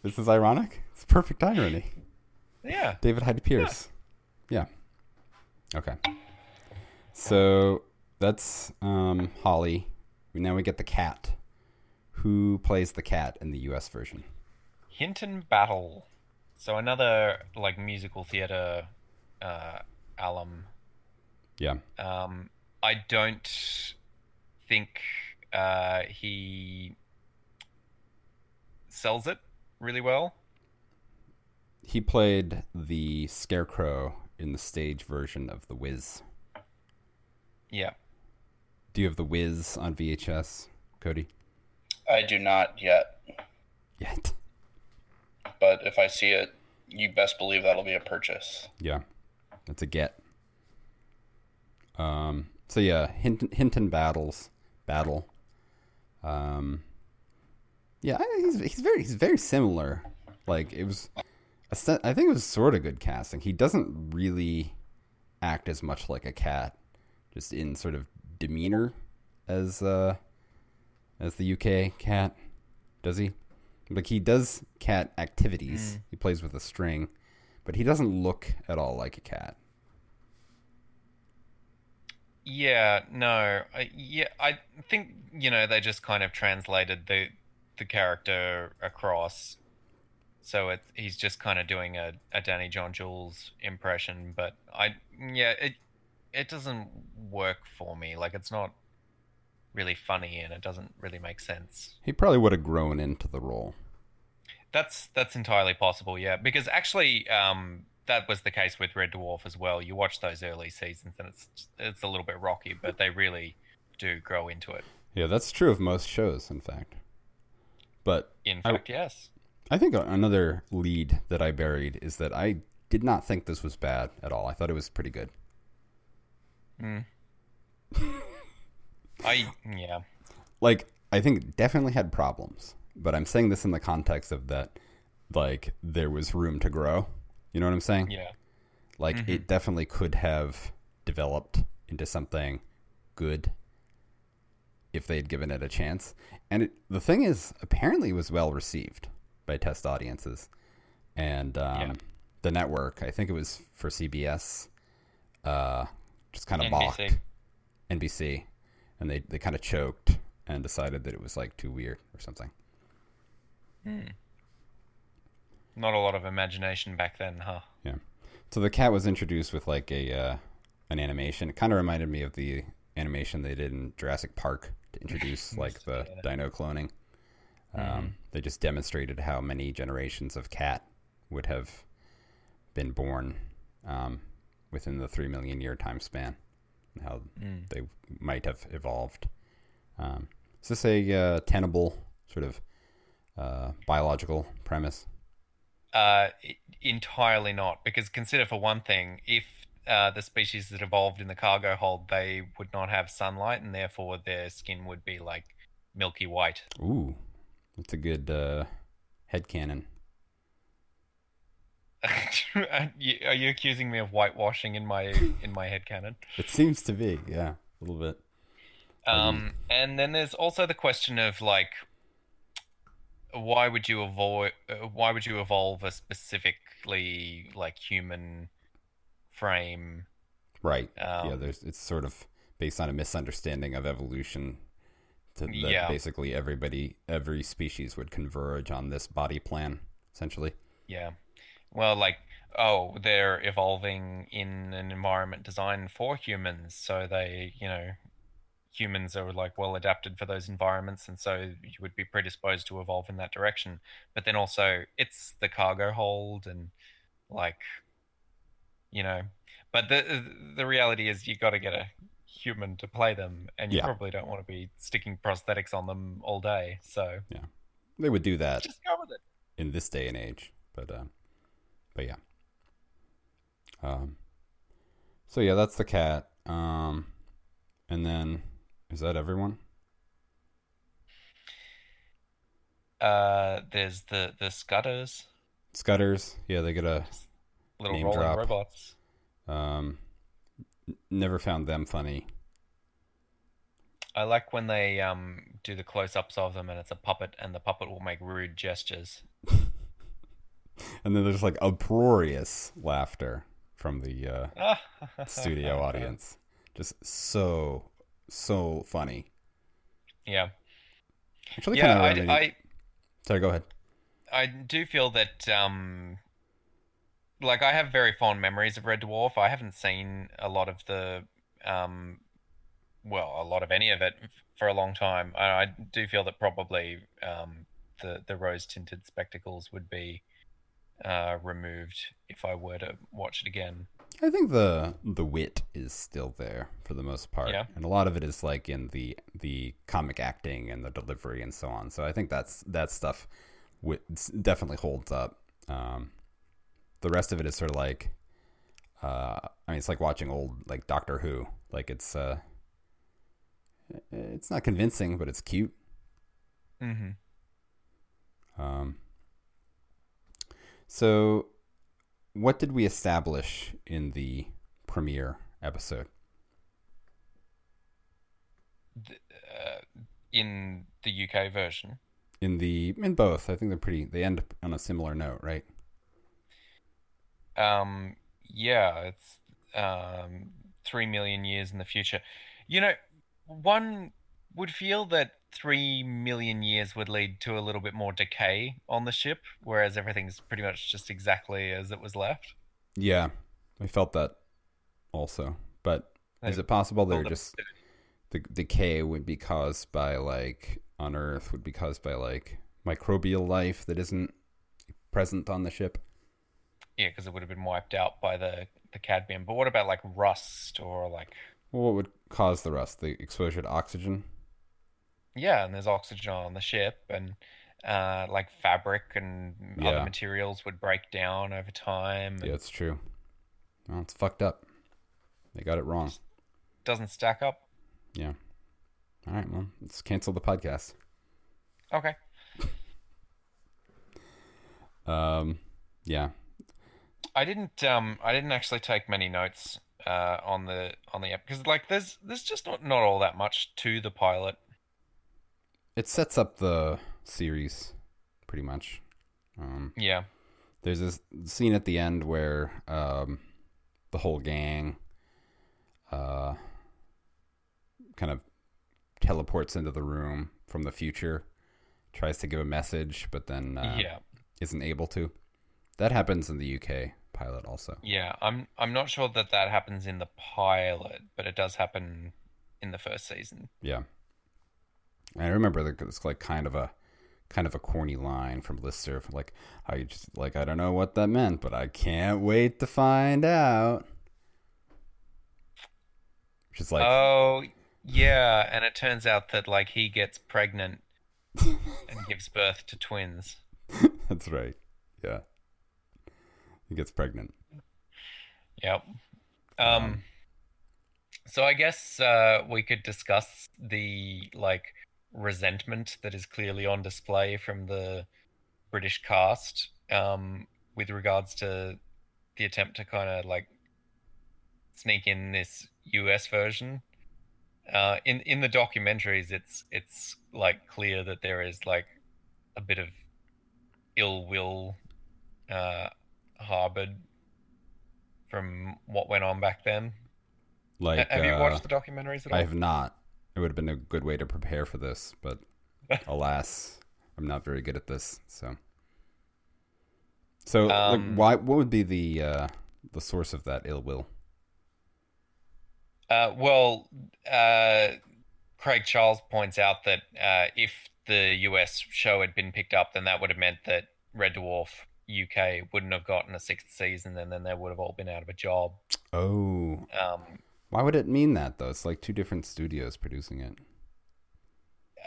this is ironic. It's perfect irony. Yeah. David Hyde Pierce. Yeah. Okay. So that's um, Holly. Now we get the cat. Who plays the cat in the U.S. version? Hinton Battle. So another like musical theater uh, alum. Yeah. Um, I don't think uh, he sells it really well. He played the Scarecrow in the stage version of The Wiz. Yeah. Do you have The Wiz on VHS, Cody? I do not yet, Yet. but if I see it, you best believe that'll be a purchase. Yeah. That's a get. Um, so yeah, Hinton, Hinton battles battle. Um, yeah, I- he's he's very he's very similar. Like it was, a I think it was sort of good casting. He doesn't really act as much like a cat, just in sort of demeanor as uh as the UK cat. Does he? Like he does cat activities. Mm. He plays with a string, but he doesn't look at all like a cat. Yeah, no. I, yeah, I think you know they just kind of translated the the character across, so it he's just kind of doing a, a Danny John Jules impression. But I yeah, it it doesn't work for me. Like it's not really funny and it doesn't really make sense. He probably would have grown into the role. That's that's entirely possible, yeah. Because actually, um, that was the case with Red Dwarf as well. You watch those early seasons and it's it's a little bit rocky, but they really do grow into it. Yeah, that's true of most shows, in fact. But In I- fact, yes. I think another lead that I buried is that I did not think this was bad at all. I thought it was pretty good. I yeah. Like, I think it definitely had problems, but I'm saying this in the context of that, like, there was room to grow. You know what I'm saying? Yeah. Like, it definitely could have developed into something good if they had given it a chance. And it, the thing is, apparently, it was well received by test audiences. And um, Yeah. the network, I think it was for CBS, uh, just kind of NBC. balked. NBC. And they, they kind of choked and decided that it was like too weird or something. Not a lot of imagination back then, huh? Yeah. So the cat was introduced with like a uh, an animation. It kind of reminded me of the animation they did in Jurassic Park to introduce like the dino cloning. Um, They just demonstrated how many generations of cat would have been born um, within the three million year time span, how they might have evolved. Um, is this a uh, tenable sort of uh, biological premise? Uh, entirely not, because consider for one thing, if uh, the species that evolved in the cargo hold, they would not have sunlight, and therefore their skin would be like milky white. Ooh, that's a good uh, headcanon. Are you accusing me of whitewashing in my in my head canon? It seems to be, yeah, a little bit. Um, and then there's also the question of like, why would you avoid? Uh, why would you evolve a specifically like human frame? Right. yeah, Um, there's it's sort of based on a misunderstanding of evolution. To, that Yeah. basically everybody, every species would converge on this body plan, essentially. Yeah. Well, like, oh, they're evolving in an environment designed for humans, so they, you know, humans are like well adapted for those environments, and so you would be predisposed to evolve in that direction. But then also, it's the cargo hold, and like, you know, but the the reality is you've got to get a human to play them, and you Yeah. probably don't want to be sticking prosthetics on them all day. So yeah, They would do that just go with it. in this day and age, but uh, but yeah. Um. So yeah, that's the cat. Um, and then is that everyone? Uh, there's the the scutters. Scutters. Yeah, they get a little Name rolling drop. robots. um. Never found them funny. I like when they um do the close-ups of them and it's a puppet and the puppet will make rude gestures. And then there's like uproarious laughter from the uh, studio audience. Just so so funny. Yeah, Actually, yeah. kind of. I, I Sorry, go ahead. I do feel that um like I have very fond memories of Red Dwarf. I haven't seen a lot of the um well, a lot of any of it for a long time. I, I do feel that probably um the the rose tinted spectacles would be uh removed if I were to watch it again. I think the the wit is still there for the most part, Yeah. and a lot of it is like in the the comic acting and the delivery and so on. So I think that's that stuff s- definitely holds up. Um, the rest of it is sort of like, uh, I mean, it's like watching old like Doctor Who. Like it's uh, it's not convincing, but it's cute. Mhm. Um, so, what did we establish in the premiere episode? uh, in the UK version. In the in both, I think they're pretty. They end on a similar note, right? Um, yeah, it's um, three million years in the future. You know, one would feel that three million years would lead to a little bit more decay on the ship, whereas everything's pretty much just exactly as it was left. Yeah, I felt that also, but Is it possible they're the- just the decay would be caused by like on Earth would be caused by like microbial life that isn't present on the ship? Yeah, because it would have been wiped out by the the cadmium. But what about like rust or like Well, what would cause the rust? The exposure to oxygen? Yeah, and there's oxygen on the ship and uh, like fabric and Yeah. other materials would break down over time. Yeah, it's true. Well, it's fucked up. They got it wrong. Doesn't stack up. Yeah. All right, well, let's cancel the podcast. Okay. Um, yeah. I didn't um I didn't actually take many notes uh on the on the app because like there's there's just not not all that much to the pilot. It sets up the series pretty much. Um, Yeah. there's this scene at the end where um, the whole gang uh, kind of teleports into the room from the future, tries to give a message, but then uh, yeah. isn't able to. That happens in the UK pilot also. Yeah. I'm I'm not sure that that happens in the pilot, but it does happen in the first season. Yeah. I remember it's like kind of a kind of a corny line from Lister, like I just like I don't know what that meant, but I can't wait to find out. Is like oh, yeah, and it turns out that like he gets pregnant and gives birth to twins. that's right. Yeah. He gets pregnant. Yep. Um, so I guess uh, we could discuss the like resentment that is clearly on display from the British cast um, with regards to the attempt to kind of like sneak in this US version. Uh, in in the documentaries, it's it's like clear that there is like a bit of ill will uh, harbored from what went on back then. Like have you uh, watched the documentaries at all? I have not. It would have been a good way to prepare for this, but alas, I'm not very good at this. So, so like, Um, why? What would be the uh, the source of that ill will? Uh, well, uh, Craig Charles points out that uh, if the US show had been picked up, then that would have meant that Red Dwarf UK wouldn't have gotten a sixth season, and then they would have all been out of a job. Oh, Um, why would it mean that though? It's like two different studios producing it.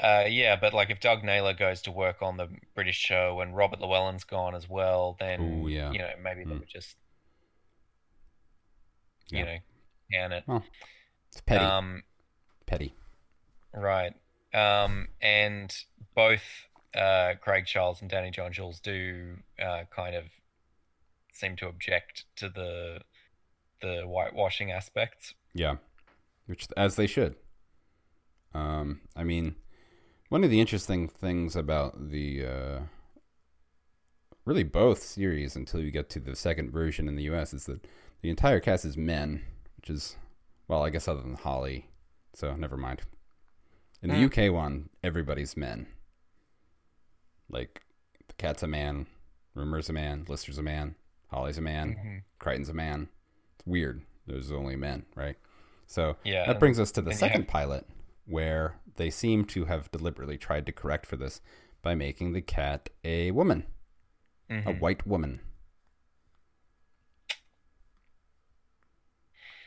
uh, yeah, but like if Doug Naylor goes to work on the British show and Robert Llewellyn's gone as well, then Ooh, yeah. you know maybe they Hmm. would just you Yeah. know can it. It's petty, Um, petty. Right. Um, and both uh, Craig Charles and Danny John Jules do uh, kind of seem to object to the the whitewashing aspects. Yeah, which as they should. Um, I mean, one of the interesting things about the uh, really both series until you get to the second version in the U.S. is that the entire cast is men, which is well, I guess other than Holly, so never mind. In the Hmm. UK one, everybody's men. Like the cat's a man, Rimmer's a man, Lister's a man, Holly's a man, Mhm. Kryten's a man. It's weird. There's only men, right? So Yeah, that brings us to the second have- pilot, where they seem to have deliberately tried to correct for this by making the cat a woman, a Mhm. white woman.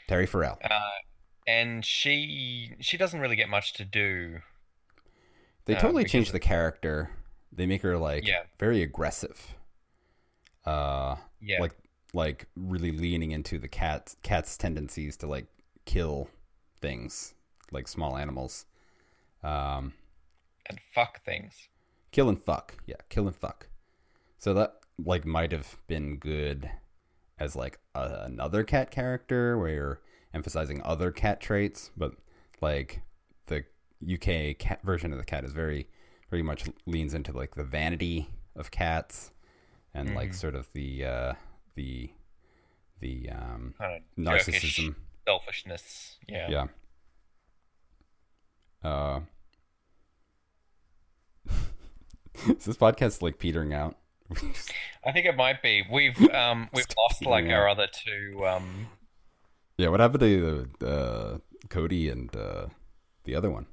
Terry Farrell. Uh, and she she doesn't really get much to do. They uh, totally change of- the character. They make her like Yeah. very aggressive. Uh Yeah. like like really leaning into the cat cat's tendencies to like kill things, like small animals. Um and fuck things. kill and fuck. Yeah, kill and fuck. So that like might have been good as like a, another cat character where you're emphasizing other cat traits, but like the UK cat version of the cat is very very much leans into like the vanity of cats and like Mhm. sort of the uh the the um Kind of narcissism. Selfishness. Yeah. Yeah. Uh, is this podcast like petering out? I think it might be. We've um we've lost like eating our other two um Yeah, what happened to uh, Cody and uh, the other one?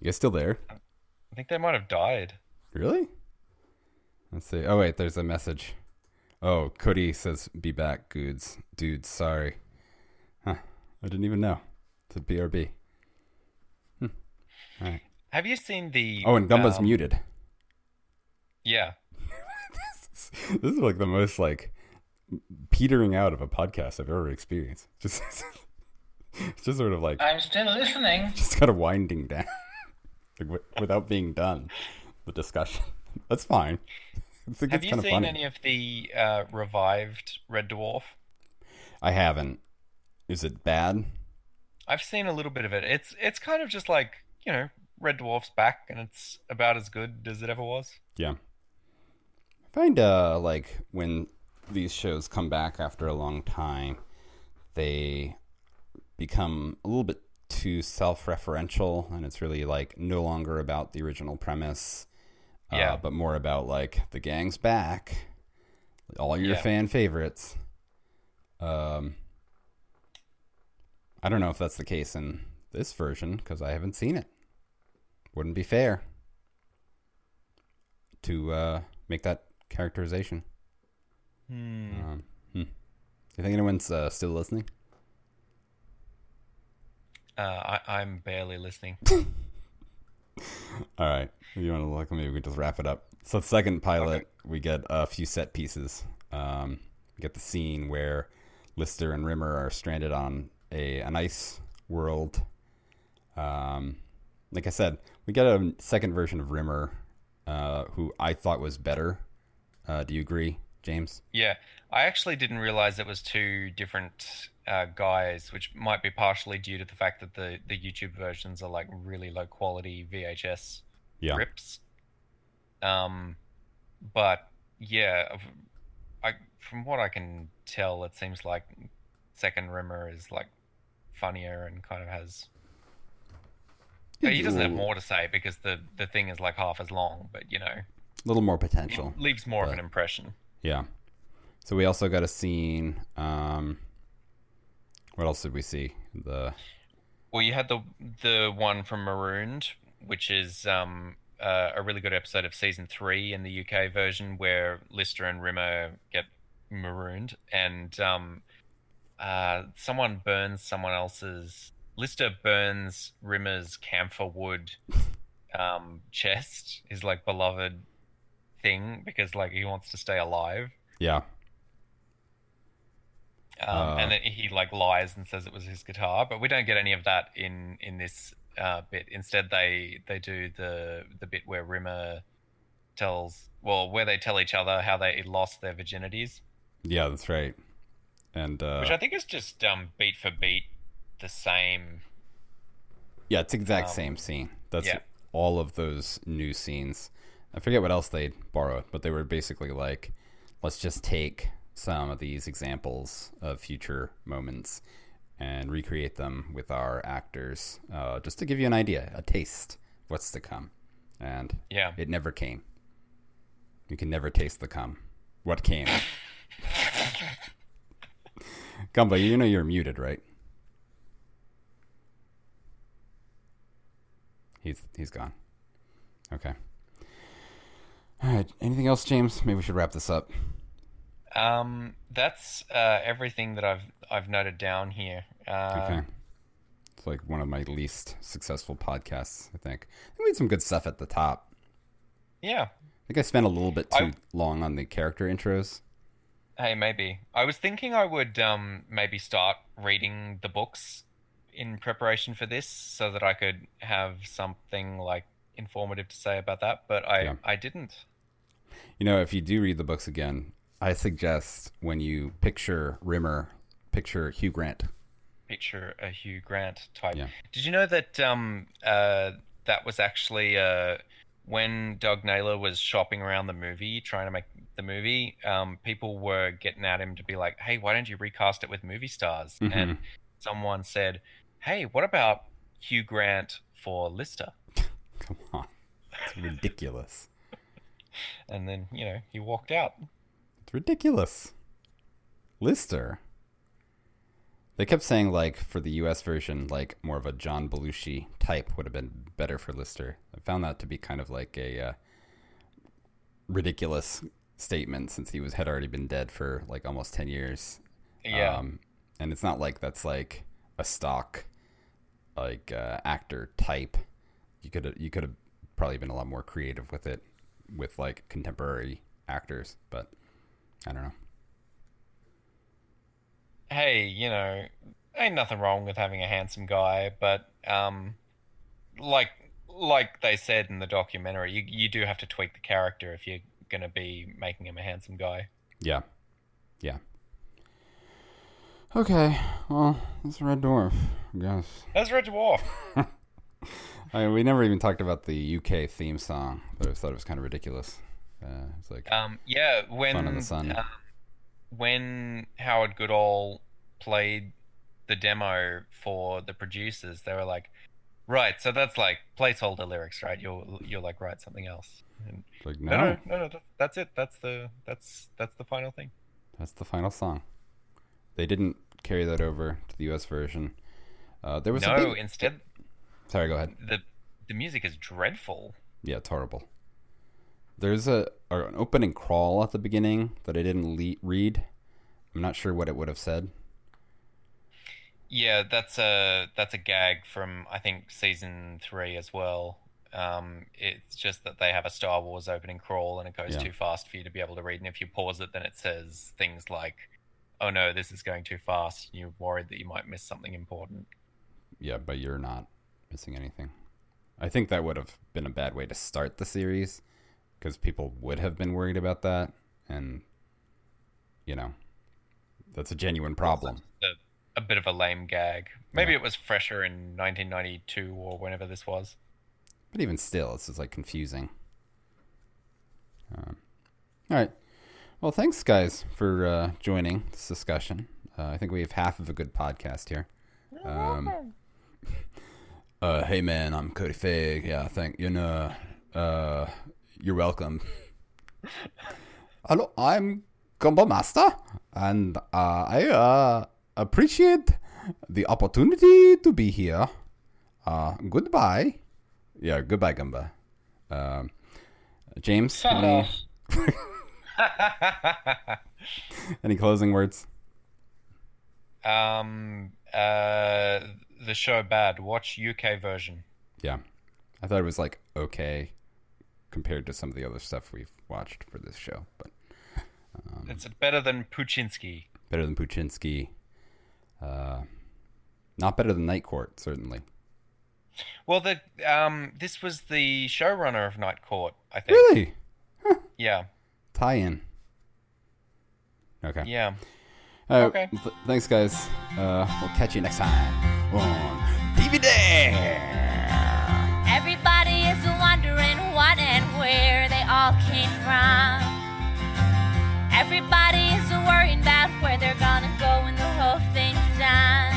You guys still there? I think they might have died. Really? Let's see. Oh wait, there's a message. Oh, Cody says, "Be back, goods, dudes. Sorry." Huh? I didn't even know. It's a BRB. Hmm. All right. Have you seen the? Oh, and Gumba's um, muted. Yeah, This is like the most like petering out of a podcast I've ever experienced. Just, it's just sort of like I'm still listening. just kind of winding down like, wi- without being done. The discussion. That's fine. Have you seen funny. any of the uh, revived Red Dwarf? I haven't. Is it bad? I've seen a little bit of it. It's it's kind of just like you know Red Dwarf's back, and it's about as good as it ever was. Yeah. I find uh like when these shows come back after a long time, they become a little bit too self-referential and it's really like no longer about the original premise. uh, Yeah. but more about like the gang's back. All your Yeah. fan favorites. Um I don't know if that's the case in this version because I haven't seen it. Wouldn't be fair to uh, make that characterization. Um, hmm. You think anyone's uh, still listening? Uh, I, I'm barely listening. All right. You want to look? Maybe we just wrap it up. So, the second pilot, we get a few set pieces. Um, we get the scene where Lister and Rimmer are stranded on a an ice world. Um, like I said, we get a second version of Rimmer, uh, who I thought was better. Uh, do you agree, James? Yeah, I actually didn't realize it was two different uh, guys, which might be partially due to the fact that the the YouTube versions are like really low quality VHS Yeah. rips. Um, but yeah, I from what I can tell, it seems like second Rimmer is like funnier and kind of has. He doesn't have more to say because the the thing is like half as long, but you know, A little more potential. leaves more of but- an impression. Yeah. So we also got a scene. Um, what else did we see? The Well, you had the the one from Marooned, which is um, uh, a really good episode of season three in the UK version, where Lister and Rimmer get marooned, and um, uh, someone burns someone else's. Lister burns Rimmer's camphor wood um, chest, his like beloved thing, because like he wants to stay alive. yeah, Um, Uh, and then he like lies and says it was his guitar, but we don't get any of that in in this uh, bit. Instead, they they do the the bit where Rimmer tells well where they tell each other how they lost their virginities, yeah, that's right. And uh, which I think is just um, beat for beat the same. yeah, it's exact um, same scene. That's yeah. all of those new scenes. I forget what else they borrowed, but they were basically like, let's just take some of these examples of future moments and recreate them with our actors, uh, just to give you an idea, a taste of what's to come. And Yeah, It never came. You can never taste the cum. What came? Gumba, you know you're muted, right? He's he's gone. Okay. All right. Anything else, James? Maybe we should wrap this up. um, that's uh, everything that I've I've noted down here. Uh, Okay. It's like one of my least successful podcasts. I think. I think we had some good stuff at the top. Yeah, I think I spent a little bit too I- long on the character intros. Hey, maybe. I was thinking I would um, maybe start reading the books in preparation for this so that I could have something like informative to say about that, but I, Yeah. I didn't. You know, if you do read the books again, I suggest when you picture Rimmer, picture Hugh Grant. Picture a Hugh Grant type. Yeah. Did you know that um, uh, that was actually uh, when Doug Naylor was shopping around the movie, trying to make the movie, um, people were getting at him to be like, hey, why don't you recast it with movie stars? Mhm. And someone said, hey, what about Hugh Grant for Lister? Come on. It's ridiculous. And then, you know, he walked out. It's ridiculous. Lister. They kept saying like for the U.S. version, like more of a John Belushi type would have been better for Lister. I found that to be kind of like a uh, ridiculous statement since he was had already been dead for like almost ten years. Yeah. Um, and it's not like that's like a stock like uh, actor type. You could you could have probably been a lot more creative with it with like contemporary actors, but I don't know. Hey, you know, ain't nothing wrong with having a handsome guy, but um, like like they said in the documentary, you you do have to tweak the character if you're gonna be making him a handsome guy. Yeah. Yeah. Okay. Well, that's Red Dwarf, I guess. That's Red Dwarf. I mean, we never even talked about the UK theme song, but I thought it was kind of ridiculous. Uh, it's like, Um, yeah, when Fun in the Sun. um, when Howard Goodall played the demo for the producers, they were like, "Right, so that's like placeholder lyrics, right? You'll you'll like write something else." And, like no, no, no, no, no, that's it. That's the that's that's the final thing. that's the final song. They didn't carry that over to the US version. Uh, there was No, big... instead Sorry, go ahead. the the music is dreadful. Yeah, it's horrible. There's a an opening crawl at the beginning that I didn't le- read. I'm not sure what it would have said. Yeah, that's a that's a gag from I think season three as well. Um, it's just that they have a Star Wars opening crawl and it goes Yeah. too fast for you to be able to read. And if you pause it, then it says things like, "Oh no, this is going too fast." And you're worried that you might miss something important. Yeah, but you're not missing anything. I think that would have been a bad way to start the series because people would have been worried about that, and you know, that's a genuine problem. A, a bit of a lame gag. Maybe Yeah. it was fresher in 1992 or whenever this was. But even still, it's just like confusing. Um, all right. Well, thanks, guys, for uh, joining this discussion. Uh, I think we have half of a good podcast here. Um, uh, hey, man, I'm Cody Fague. Yeah, thank you. Know, uh, you're welcome. Hello, I'm Gumbamasta, and uh, I uh, appreciate the opportunity to be here. Uh, goodbye. Yeah, goodbye, Gumba. Um, James, Fuck any, any closing words? um, uh, the show bad. Watch UK version. Yeah, I thought it was like okay compared to some of the other stuff we've watched for this show, but um, It's better than Poochinski. better than Poochinski. Uh, not better than Night Court, certainly. Well, the um, this was the showrunner of Night Court, I think. Really? Yeah, Tie-in. Okay. yeah. Uh, Okay. th- thanks, guys. Uh, we'll catch you next time on TV Dare. from. Everybody is worrying about where they're gonna go when the whole thing's done.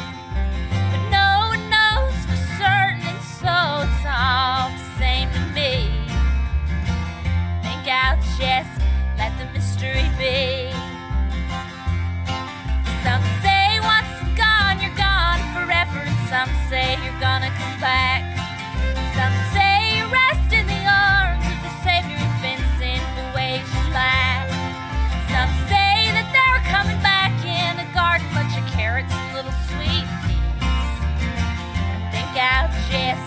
But no one knows for certain, and so it's all the same to me. Think I'll just let the mystery be. Some say once gone, you're gone forever, and some say you're gonna come back. Yes.